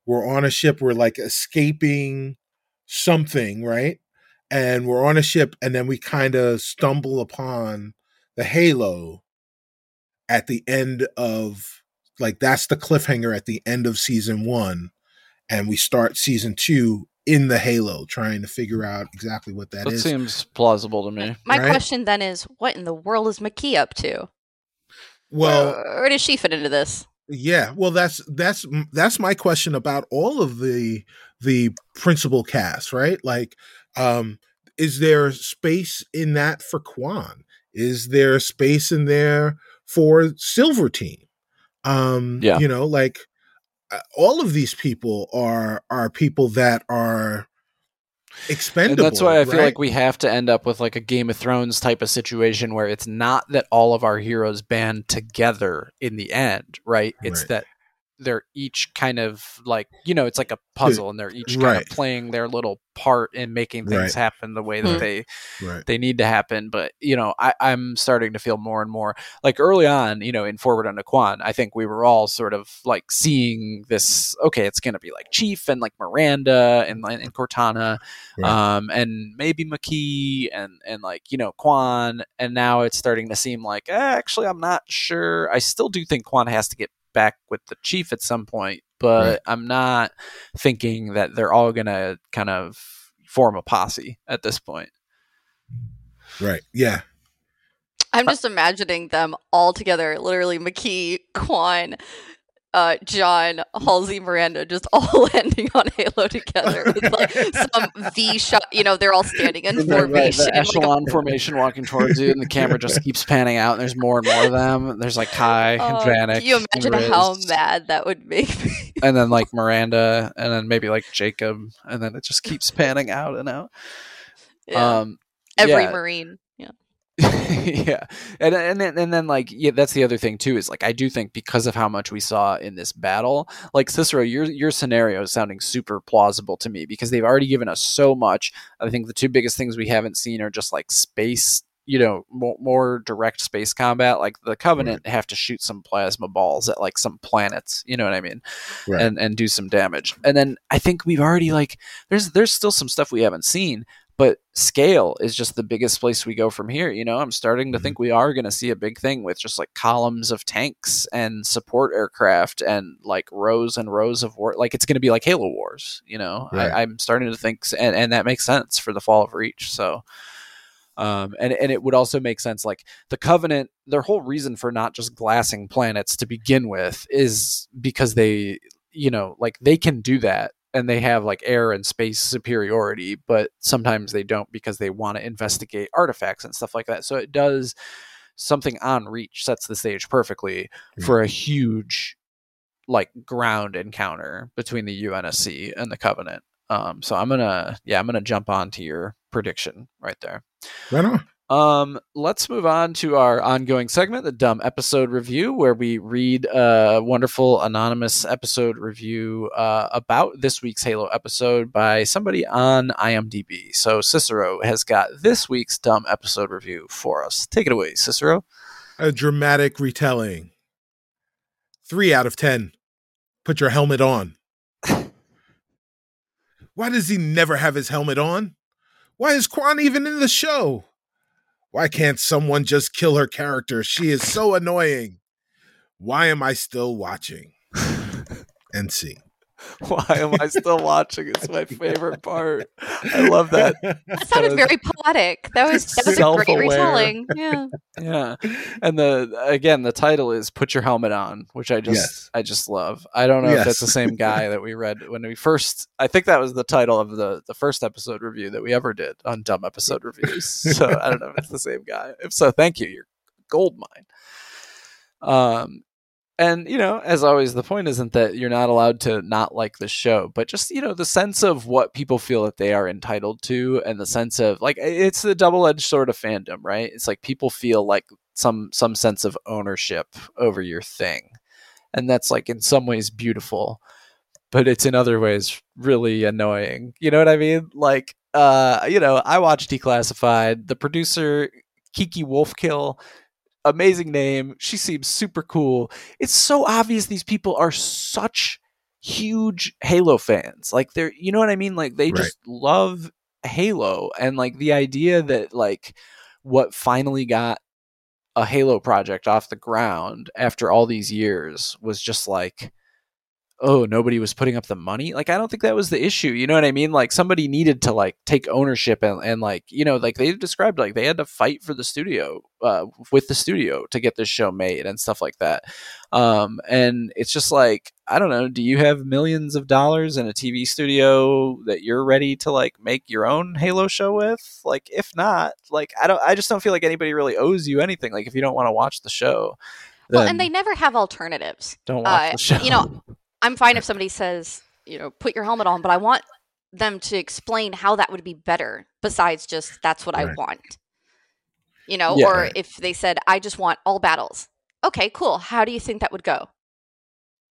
we're on a ship we're like escaping something right? And we're on a ship and then we kind of stumble upon the halo at the end of like that's the cliffhanger at the end of season one and we start season two in the halo trying to figure out exactly what that is. that, that is. seems plausible to me my right? question then is what in the world is Makee up to well where, where does she fit into this yeah well that's that's that's my question about all of the the principal cast right like um is there space in that for Kwan? Is there space in there for Silver Team? Um, yeah. you know, like Uh, all of these people are are people that are expendable. And that's why I feel right? like we have to end up with like a Game of Thrones type of situation where it's not that all of our heroes band together in the end, right? It's right. that they're each kind of like you know it's like a puzzle and they're each kind right. of playing their little part in making things right. happen the way that mm. they right. they need to happen but you know I, i'm starting to feel more and more like early on you know in forward on Kwan i think we were all sort of like seeing this okay it's gonna be like chief and like miranda and, and cortana um and maybe Makee and and like you know Kwan and now it's starting to seem like eh, actually i'm not sure i still do think Kwan has to get back with the chief at some point, but Right. I'm not thinking that they're all gonna kind of form a posse at this point. Right. Yeah. I'm uh just imagining them all together, literally Makee, Kwan, uh, John, Halsey, Miranda, just all landing on Halo together. It's like some V shot. You know, they're all standing in then, right, formation. the in like formation walking towards you, and the camera just keeps panning out. And there's more and more of them. There's like Kai and Oh, Vannak. Can you imagine how mad that would make me? And then like Miranda, and then maybe like Jacob, and then it just keeps panning out and out. Yeah. Um, Every yeah. Marine. Yeah. and and then, and then like yeah that's the other thing too is like i do think because of how much we saw in this battle like cicero your your scenario is sounding super plausible to me because they've already given us so much i think the two biggest things we haven't seen are just like space you know more, more direct space combat like the covenant have to shoot some plasma balls at like some planets you know what i mean Right. and and do some damage and then i think we've already like there's there's still some stuff we haven't seen but scale is just the biggest place we go from here you know i'm starting to Mhm. think we are going to see a big thing with just like columns of tanks and support aircraft and like rows and rows of war like it's going to be like halo wars you know Right. I, i'm starting to think and, and that makes sense for the fall of reach so um, and and it would also make sense like the covenant their whole reason for not just glassing planets to begin with is because they you know like they can do that and they have like air and space superiority but sometimes they don't because they want to investigate artifacts and stuff like that so it does something on reach sets the stage perfectly Mm. for a huge like ground encounter between the UNSC and the Covenant. Um, so I'm gonna yeah I'm gonna jump on to your prediction right there. Right on. Um, let's move on to our ongoing segment, the dumb episode review, where we read a wonderful anonymous episode review uh, about this week's Halo episode by somebody on IMDb. So Cicero has got this week's dumb episode review for us. Take it away, Cicero. A dramatic retelling. Three out of ten. Put your helmet on. Why does he never have his helmet on? Why is Kwan even in the show? Why can't someone just kill her character? She is so annoying. Why am I still watching? And see. Why am I still watching? It's my favorite part. I love that. That sounded was- very poetic. That was that was a great retelling. Yeah. Yeah, and the again the title is "Put Your Helmet On," which I just Yes. I just love. I don't know if that's the same guy that we read when we first. I think that was the title of the the first episode review that we ever did on dumb episode reviews. So I don't know if it's the same guy. If so, thank you. You're gold mine. Um, and you know, as always, the point isn't that you're not allowed to not like the show, but just you know the sense of what people feel that they are entitled to, and the sense of like it's the double edged sort of fandom, right? It's like people feel like some some sense of ownership over your thing, and that's like in some ways beautiful, but it's in other ways really annoying. You know what I mean? Like, uh, you know, I watched Declassified. The producer Kiki Wolfkill amazing name. She seems super cool. It's so obvious these people are such huge Halo fans. Like they're you know what I mean? Like they Right. just love Halo and like the idea that like what finally got a Halo project off the ground after all these years was just like oh nobody was putting up the money? Like i don't think that was the issue you know what i mean? Like somebody needed to like take ownership and, and like you know like they described like they had to fight for the studio uh, with the studio to get this show made and stuff like that. Um and it's just like i don't know do you have millions of dollars in a tv studio that you're ready to like make your own halo show with? Like if not like i don't i just don't feel like anybody really owes you anything like if you don't want to watch the show Well, and they never have alternatives. don't watch uh, the show you know, I'm fine if somebody says, you know, put your helmet on, but I want them to explain how that would be better besides just that's what I want. You know, Yeah. or if they said, I just want all battles. Okay, cool. How do you think that would go?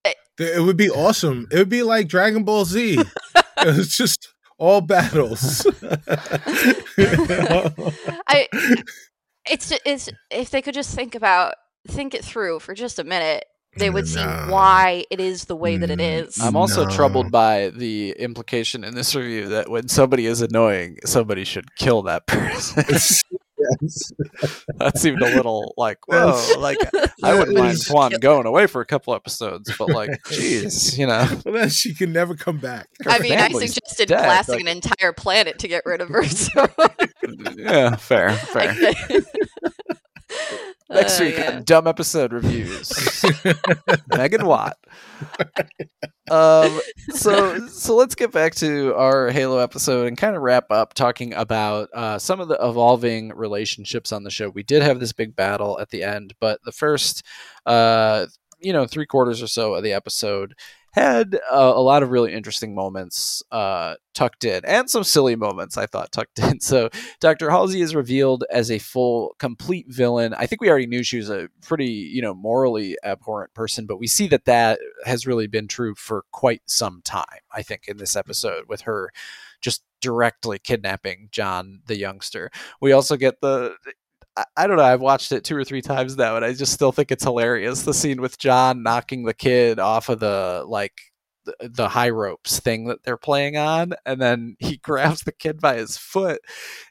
Eh. It would be awesome. It would be like Dragon Ball Z. it's just all battles. I it's it's if they could just think about think it through for just a minute, they would see No. why it is the way that it Mm. I'm also No. troubled by the implication in this review that when somebody is annoying, somebody should kill that person. Yes. that seemed a little like whoa. That's- Like I wouldn't mind Yes. Kwan going away for a couple episodes, but like, jeez, you know. Well, then she can never come back. I mean, I suggested dead, blasting like- an entire planet to get rid of her. So yeah, fair, fair. I- Next Uh, week yeah. on Dumb Episode Reviews. Meghan Watt. Um, so so let's get back to our Halo episode and kind of wrap up talking about uh, some of the evolving relationships on the show. We did have this big battle at the end, but the first, uh, you know, three quarters or so of the episode had uh, a lot of really interesting moments uh, tucked in and some silly moments I thought tucked in. So Dr. Halsey is revealed as a full, complete villain. I think we already knew she was a pretty, you know, morally abhorrent person, but we see that that has really been true for quite some time. I think in this episode with her just directly kidnapping John the youngster. We also get the. I- I don't know. I've watched it two or three times now, and I just still think it's hilarious. The scene with John knocking the kid off of the like the, high ropes thing that they're playing on, and then he grabs the kid by his foot,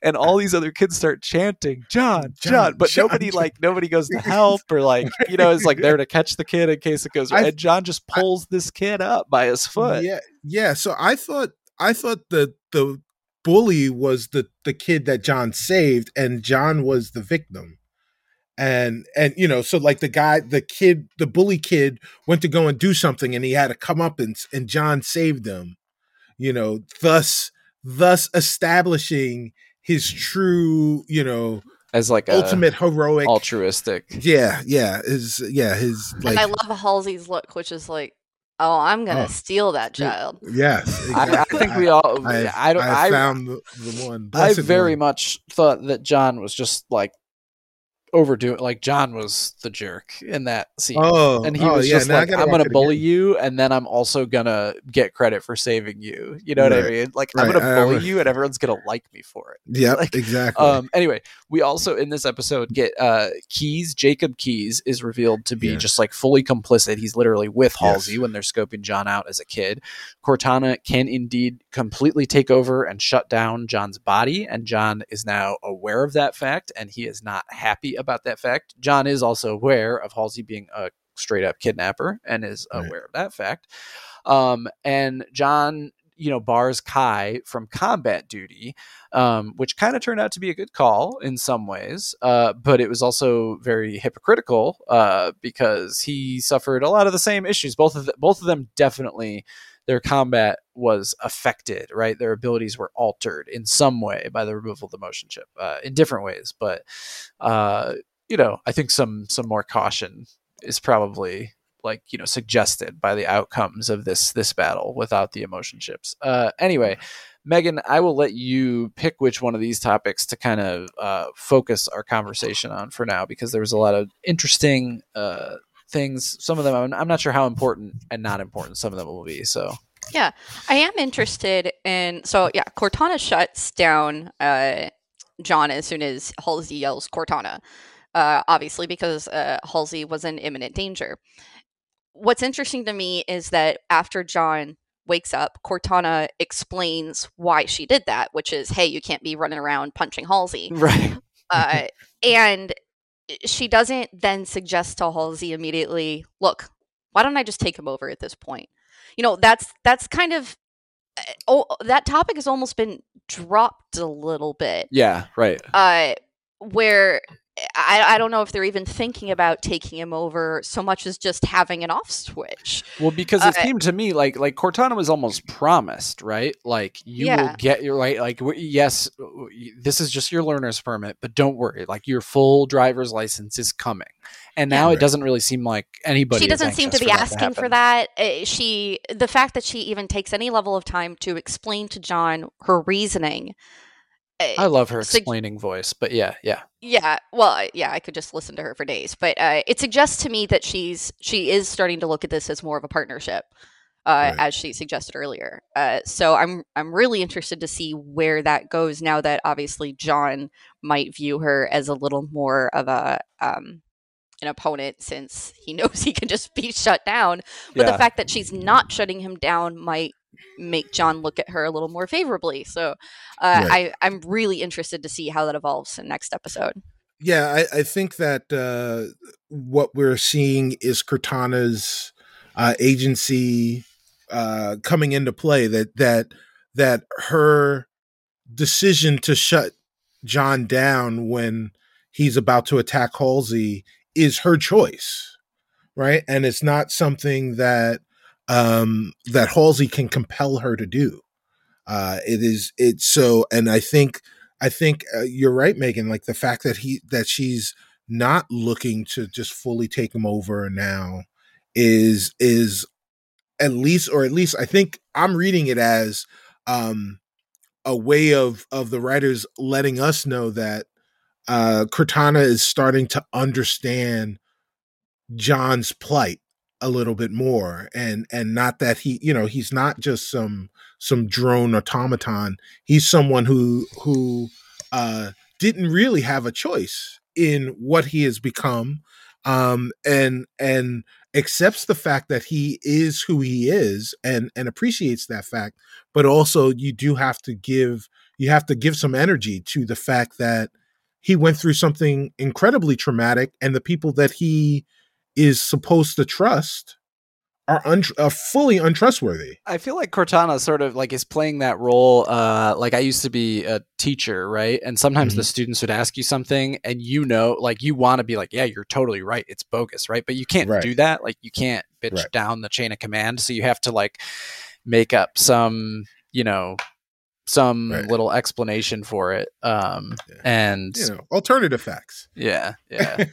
and all these other kids start chanting "John, John,", John, but John, nobody John. like nobody goes to help or like you know is like there to catch the kid in case it goes. I- and John just pulls this kid up by his foot. Yeah, yeah. So I thought I thought the the bully was the the kid that John saved, and John was the victim. And and you know, so like the guy, the kid, the bully kid went to go and do something, and he had to come up and and John saved him. You know, thus thus establishing his true, you know, As like a ultimate heroic. altruistic. yeah, yeah, his yeah his like and I love Halsey's look, which is like, "Oh, I'm gonna Oh. steal that child." yes. I, I think we all. I, I, I don't. I I, found the, the one. I very one. much thought that John was just like overdoing. Like John was the jerk in that scene. Oh, and he oh, was yeah, just like, "I'm gonna bully again. you, and then I'm also gonna get credit for saving you." You know what I mean? Like I'm gonna bully I'm you, and everyone's gonna like me for it. Yeah, like, exactly. Um, anyway, we also in this episode get uh, Keyes. Jacob Keyes is revealed to be Yes. just like fully complicit. He's literally with Halsey Yes. when they're scoping John out as a kid. Cortana can indeed completely take over and shut down John's body, and John is now aware of that fact, and he is not happy about that fact. John is also aware of Halsey being a straight up kidnapper and is Right. aware of that fact. Um, and John, you know, bars Kai from combat duty um, which kind of turned out to be a good call in some ways, uh, but it was also very hypocritical uh, because he suffered a lot of the same issues. Both of the, both of them definitely their combat was affected, right? Their abilities were altered in some way by the removal of the motion chip, uh, in different ways. But uh, you know, I think some some more caution is probably like you know suggested by the outcomes of this this battle without the emotion chips. Uh, anyway, Meghan, I will let you pick which one of these topics to kind of uh, focus our conversation on for now, because there was a lot of interesting uh, things. Some of them, I'm, I'm not sure how important and not important some of them will be. So, Yeah, I am interested in. So yeah, Cortana shuts down uh, John as soon as Halsey yells Cortana, uh, obviously because uh, Halsey was in imminent danger. What's interesting to me is that after John wakes up, Cortana explains why she did that, which is, hey, you can't be running around punching Halsey. right, Uh, and she doesn't then suggest to Halsey immediately, look, why don't I just take him over at this point? You know, that's that's kind of uh, oh, that topic has almost been dropped a little bit. yeah, right, Uh, where I, I don't know if they're even thinking about taking him over so much as just having an off switch. Well, because it Uh, seemed to me like like Cortana was almost promised, right? Like you will get your right. Like yes, this is just your learner's permit, but don't worry. Like your full driver's license is coming, and now Yeah. it doesn't really seem like anybody. she doesn't seem to be for that asking for that. Uh, she, the fact that she even takes any level of time to explain to John her reasoning. I love her explaining voice, but yeah, yeah, yeah, well, yeah, I could just listen to her for days, but uh, it suggests to me that she's she is starting to look at this as more of a partnership, uh, Right. as she suggested earlier. Uh, so I'm I'm really interested to see where that goes now that obviously John might view her as a little more of a um, an opponent since he knows he can just be shut down. But yeah. the fact that she's not shutting him down might make John look at her a little more favorably. So uh, right. I, I'm really interested to see how that evolves in next episode. Yeah, I, I think that uh, what we're seeing is Cortana's uh, agency uh, coming into play. That that that her decision to shut John down when he's about to attack Halsey is her choice, right? And it's not something that um, that Halsey can compel her to do. Uh, it is it's so, and I think I think uh, you're right, Meghan. Like the fact that he that she's not looking to just fully take him over now is is at least or at least I think I'm reading it as um a way of of the writers letting us know that uh Cortana is starting to understand John's plight a little bit more and and not that he you know he's not just some some drone automaton. He's someone who who uh didn't really have a choice in what he has become um and and accepts the fact that he is who he is and and appreciates that fact but also you do have to give you have to give some energy to the fact that he went through something incredibly traumatic and the people that he is supposed to trust are, un- are fully untrustworthy. I feel like Cortana sort of like is playing that role. Uh, like I used to be a teacher, right? And sometimes mm-hmm. the students would ask you something, and you know, like you want to be like, "Yeah, you're totally right. It's bogus, right?" But you can't right. do that. Like you can't bitch right. down the chain of command. So you have to like make up some, you know, some right. little explanation for it um yeah. and you know alternative facts yeah yeah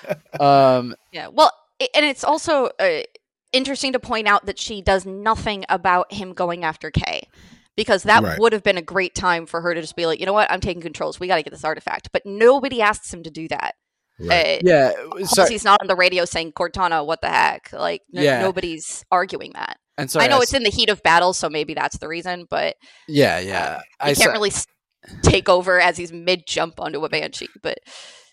um yeah well and it's also uh, interesting to point out that she does nothing about him going after Kay because that right. would have been a great time for her to just be like, you know what, I'm taking controls. We got to get this artifact. But nobody asks him to do that. Right. Uh, yeah, he's not on the radio saying Cortana, what the heck? Like, n- yeah. nobody's arguing that. And so I know it's in the heat of battle, so maybe that's the reason. But yeah, yeah, uh, I can't really take over as he's mid jump onto a banshee. But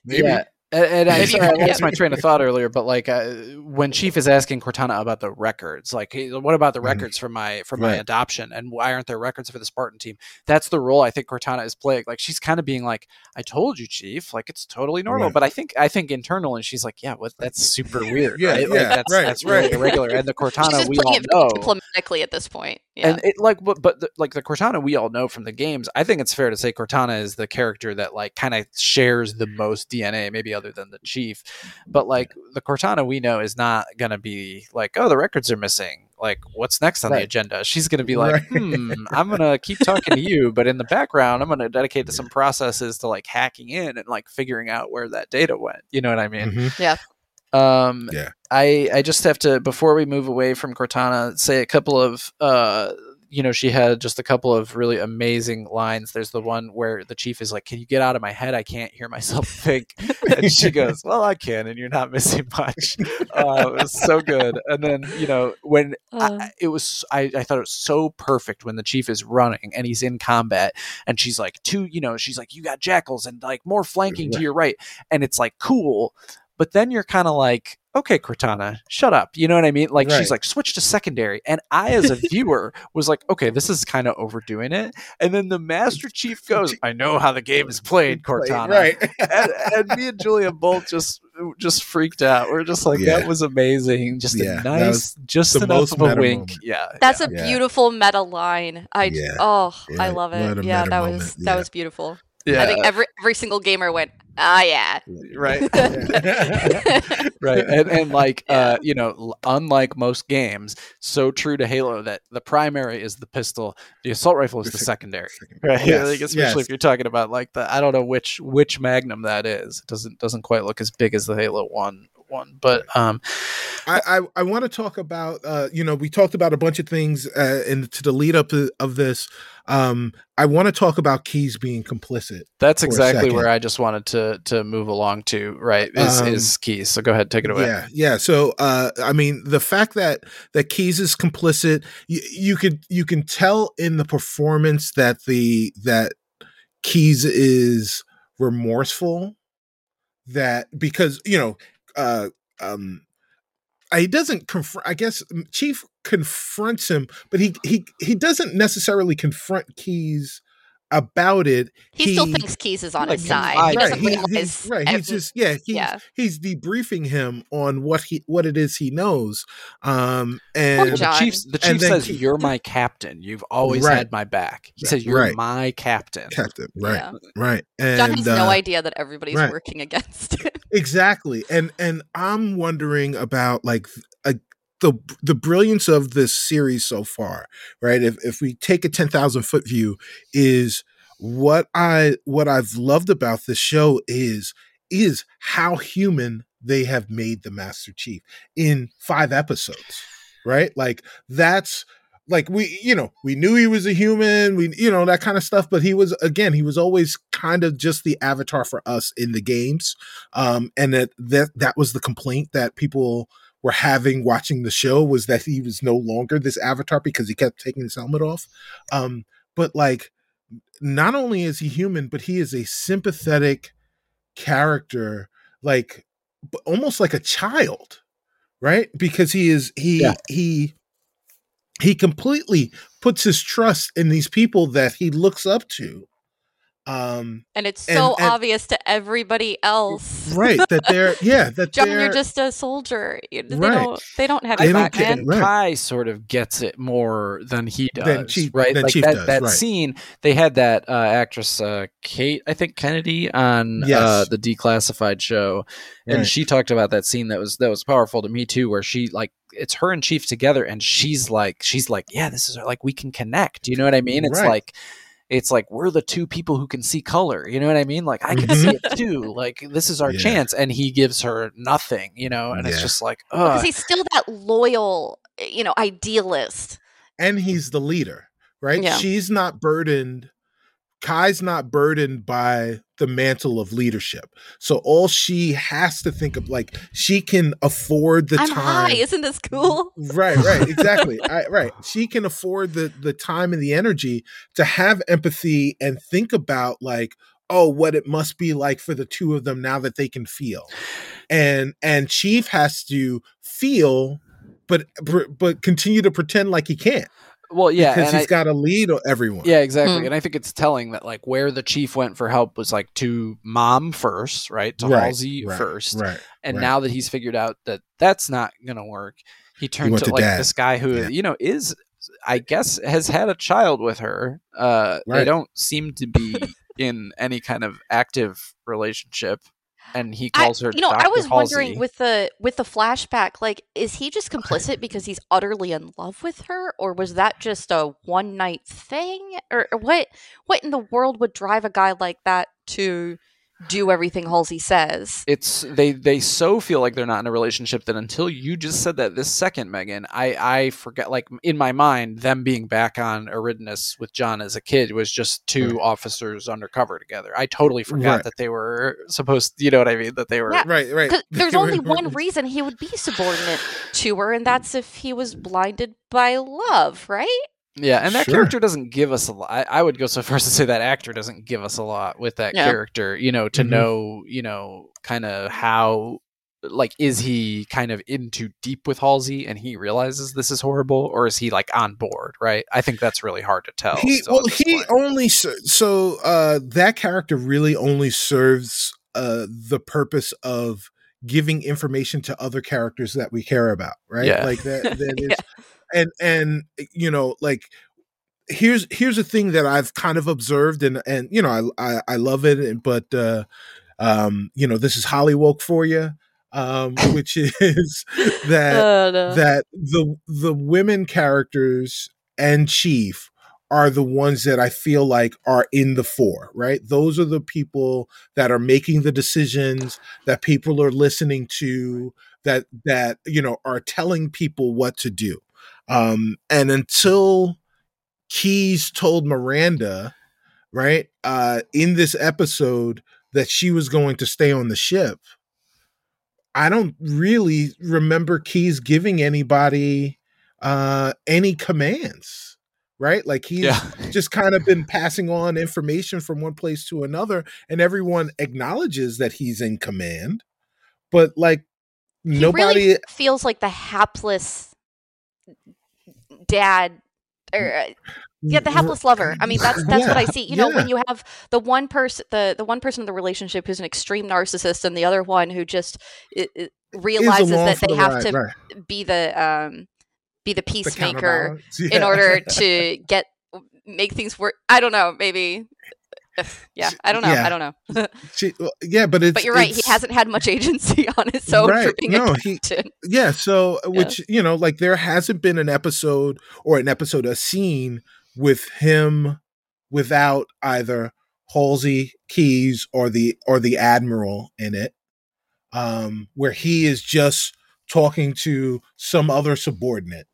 maybe. yeah, and, and I, sorry, I lost my train of thought earlier, but like uh, when Chief is asking Cortana about the records, like what about the mm-hmm. records for my for my right. adoption, and why aren't there records for the Spartan team? That's the role I think Cortana is playing. Like she's kind of being like, "I told you, Chief, like it's totally normal." Right. But I think I think internal, and she's like, "Yeah, what? That's super weird, yeah, right? Like, yeah, that's right, that's really irregular." And the Cortana we all know diplomatically at this point, yeah. and it like, but, but the, like the Cortana we all know from the games, I think it's fair to say Cortana is the character that like kind of shares the most DNA, maybe other than the Chief but like the Cortana we know is not going to be like, oh, the records are missing. Like, what's next on right. the agenda? She's going to be like, right. hmm, I'm going to keep talking to you, but in the background, I'm going to dedicate to some processes to like hacking in and like figuring out where that data went. You know what I mean? Mm-hmm. Yeah. Um, yeah. I I just have to before we move away from Cortana, say a couple of uh you know, she had just a couple of really amazing lines. There's the one where the chief is like, "Can you get out of my head? I can't hear myself think." and she goes, "Well, I can, and you're not missing much." Uh, it was so good. And then you know when uh. I, it was, I, I thought it was so perfect when the chief is running and he's in combat, and she's like, "Two, you know, she's like, you got jackals and like more flanking to your right," and it's like cool. But then you're kind of like, okay, Cortana, shut up. You know what I mean? Like right. she's like, switch to secondary. And I, as a viewer, was like, okay, this is kind of overdoing it. And then the Master Chief goes, I know how the game is played, Cortana. Right. and, and, me and Julia both just just freaked out. We're just like, yeah. that was amazing. Just yeah, a nice, just enough of a wink. Moment. Yeah. That's yeah. a beautiful meta line. I oh, I love it. Yeah, that was that was beautiful. Yeah. I think every every single gamer went, ah, yeah, right, right, and, and like yeah. uh, you know, unlike most games, so true to Halo that the primary is the pistol, the assault rifle is the secondary, right? Yes. Like, especially yes. if you're talking about like the I don't know which which Magnum that is. It doesn't doesn't quite look as big as the Halo one one. But um, I I, I want to talk about uh, you know we talked about a bunch of things uh, in to the lead up of this. Um, I want to talk about Keyes being complicit. That's exactly where I just wanted to to move along to. Right, is, um, is Keyes. So go ahead, take it away. Yeah, yeah. So uh, I mean, the fact that that Keyes is complicit, you, you could you can tell in the performance that the that Keyes is remorseful that because you know uh, um, he doesn't confront i guess chief confronts him but he he he doesn't necessarily confront Keyes about it he, still thinks Keyes is on like, his side confides- he right, doesn't he- realize he's, right he's just yeah he's, yeah. he's debriefing him on what he what it is he knows um and the chief, the chief says, Keith- "You're my captain. You've always Right. had my back." He Right. says, "You're Right. my captain." captain right Yeah. right John and has no uh, idea that everybody's right. working against him. Exactly and and i'm wondering about like a, uh, the the brilliance of this series so far right? If if we take a 10,000 foot view is what i what i've loved about this show is is how human they have made the master chief in 5 episodes right? Like that's like we you know we knew he was a human we you know that kind of stuff but he was again he was always kind of just the avatar for us in the games um and that that that was the complaint that people were having watching the show was that he was no longer this avatar because he kept taking his helmet off um but like not only is he human but he is a sympathetic character like almost like a child right because he is he Yeah. he he completely puts his trust in these people that he looks up to um And it's so and- obvious to everybody else. right that they're yeah that John, they're you're just a soldier. You- They Right. don't. They don't have They don't back, get man. it. Right. Kai sort of gets it more than he does, Than Chief- right? than like Chief that, does, that right. scene, they had that uh, actress uh, Kate, I think Kennedy, on uh, the declassified show, and Right. she talked about that scene that was that was powerful to me too, where she like it's her and Chief together, and she's like she's like, yeah, this is like we can connect. You know what I mean? It's Right. like. It's like we're the two people who can see color. You know what I mean? Like I can see mm-hmm. it too. Like this is our Yeah. chance, and he gives her nothing. You know, and it's just like, oh, Because he's still that loyal, eh, you know, idealist. and he's the leader right Yeah. she's not burdened kai's not burdened by the mantle of leadership so all she has to think of like she can afford the I'm time high. Isn't this cool? right right exactly I, right she can afford the the time and the energy to have empathy and think about like oh what it must be like for the two of them now that they can feel and and chief has to feel but but continue to pretend like he can't well, yeah, because and he's I- got to lead everyone Yeah, exactly. Hmm. And I think it's telling that like where the chief went for help was like to mom first, right? To Right, Halsey right, first. right And right. now that he's figured out that that's not going to work, he turned went to to like dad. this guy who, Yeah. you know, is I guess has had a child with her. Uh they don't seem to be in any kind of active relationship and he I, calls her you know, I Dr. was wondering with the with the flashback, like, is he just complicit because he's utterly in love with her, or was that just a one night thing, or, or what? What in the world would drive a guy like that to do everything Halsey says? it's they they so feel like they're not in a relationship that until you just said that this second meghan i i forget like in my mind them being back on Eridanus with john as a kid was just two Right. officers undercover together i totally forgot Right. that they were supposed you know what i mean that they were Yeah. right right 'Cause there's only one reason he would be subordinate to her, and that's if he was blinded by love, right? Yeah, and that Sure. character doesn't give us a lot. I, I would go so far as to say that actor doesn't give us a lot with that Yeah. character, you know, to Mhm. know, you know, kind of how, like, is he kind of in too deep with Halsey and he realizes this is horrible, or is he like on board, right? I think that's really hard to tell. he well he point. only so uh that character really only serves uh the purpose of giving information to other characters that we care about right Yeah. like that, that is, Yeah. And and you know like here's here's a thing that i've kind of observed and and you know i i, I love it but uh um you know this is hollywood for you um which is that Uh, no. that the the women characters and chief are the ones that I feel like are in the fore, right? Those are the people that are making the decisions that people are listening to that that you know are telling people what to do. Um and until Keyes told Miranda, right, uh in this episode that she was going to stay on the ship, I don't really remember Keyes giving anybody uh any commands, right? Like he's yeah, just kind of been passing on information from one place to another and everyone acknowledges that he's in command. But like He nobody. really feels like the hapless dad or uh, yeah the hapless lover. I mean that's that's what i see. You know when you have the one person the the one person in the relationship who's an extreme narcissist and the other one who just i i is realizes that they the have to right. be the um be the The peacemaker in order to get make things work i don't know maybe yeah i don't know Yeah. i don't know She- well, yeah, but it's. but you're right he hasn't had much agency on his own for Right. being No, a he- Yeah, so which you know, like there hasn't been an episode or an episode, a scene with him without either Halsey, Keyes, or the or the Admiral in it, um, where he is just talking to some other subordinate,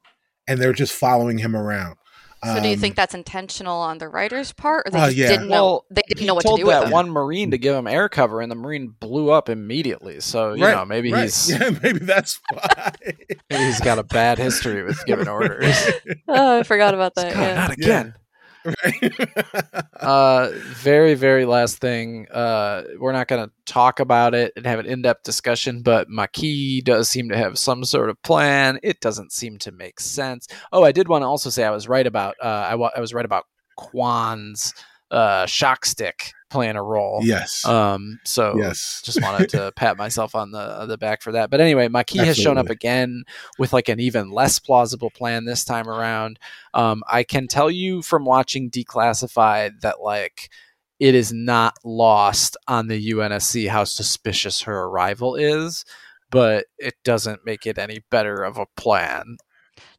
and they're just following him around. So do you Um, think that's intentional on the writer's part, or they Uh, just yeah. didn't know Well, they didn't he know what to do with that them? one marine to give him air cover, and the marine blew up immediately. So you Right, know, maybe right. he's yeah, maybe that's why. maybe he's got a bad history with giving orders. oh, I forgot about that. God, Yeah. not Yeah. again. uh very very last thing uh we're not going to talk about it and have an in-depth discussion but Makee does seem to have some sort of plan. It doesn't seem to make sense. Oh i did want to also say i was right about uh i, wa- I was right about kwan's uh shock stick playing a role yes. um so yes. just wanted to pat myself on the on the back for that. But anyway, Makee has shown up again with like an even less plausible plan this time around. Um, I can tell you from watching Declassified that like it is not lost on the UNSC how suspicious her arrival is, but it doesn't make it any better of a plan.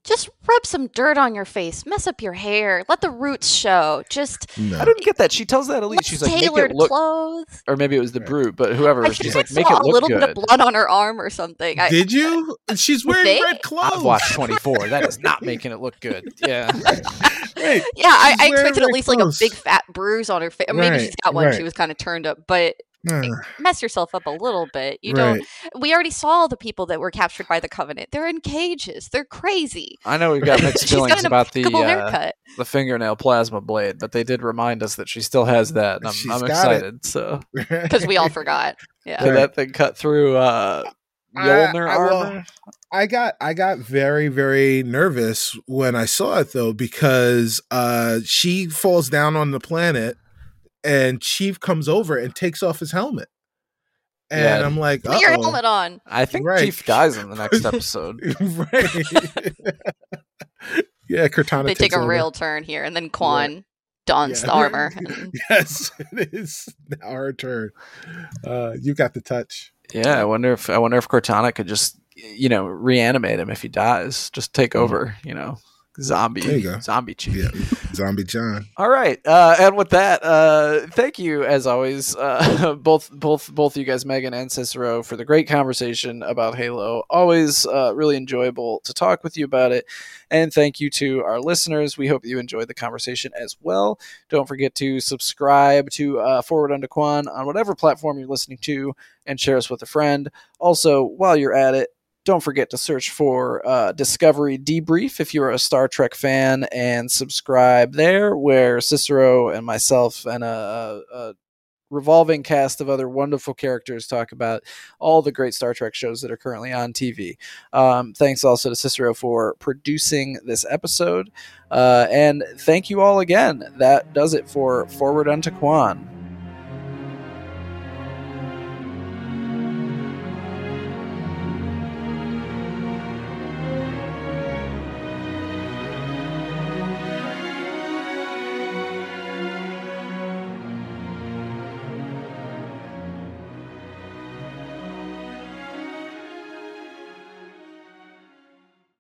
Just rub some dirt on your face, mess up your hair, let the roots show. Just No. I didn't get that. She tells that at least She's like, tailored it look, clothes. or maybe it was the brute, but whoever. I she's like, I make saw it a look little good. bit of blood on her arm or something. I, Did you? She's wearing They- red clothes. I've watched 24. That is not making it look good. Yeah. Wait, yeah, I, I expected at red least like a big fat bruise on her face. Maybe Right, she's got one. right. She was kind of turned up, but uh, mess yourself up a little bit. You right. don't. We already saw the people that were captured by the Covenant. They're in cages. They're crazy. I know we've got mixed She's got feelings about the uh, the fingernail plasma blade, but they did remind us that she still has that, and I'm, I'm got it. excited. So because we all forgot. Yeah. did that thing cut through uh, I- Mjolnir I will- armor? I got I got very very nervous when I saw it though because uh she falls down on the planet and Chief comes over and takes off his helmet. And Yeah. I'm like, Put your helmet on. I think Right. Chief dies in the next episode. right. yeah, Cortana They take a over. real turn here, and then Kwan dons Yeah. the armor. and- yes, it is our turn. Uh you got the touch. Yeah, I wonder if I wonder if Cortana could just you know reanimate him if he dies. Just take Mhm. over. You know, zombie There you go. zombie Chief. Yeah. Zombie John. All right, uh, and with that, uh, thank you as always, uh, both both both you guys, Meghan and Cicero, for the great conversation about Halo. Always uh, really enjoyable to talk with you about it, and thank you to our listeners. We hope you enjoyed the conversation as well. Don't forget to subscribe to uh, Forward Unto Kwan on whatever platform you're listening to, and share us with a friend. Also, while you're at it, don't forget to search for uh, Discovery Debrief if you're a Star Trek fan and subscribe there, where Cicero and myself and a, a, revolving cast of other wonderful characters talk about all the great Star Trek shows that are currently on TV. Um, thanks also to Cicero for producing this episode. Uh, and thank you all again. That does it for Forward Unto Kwan.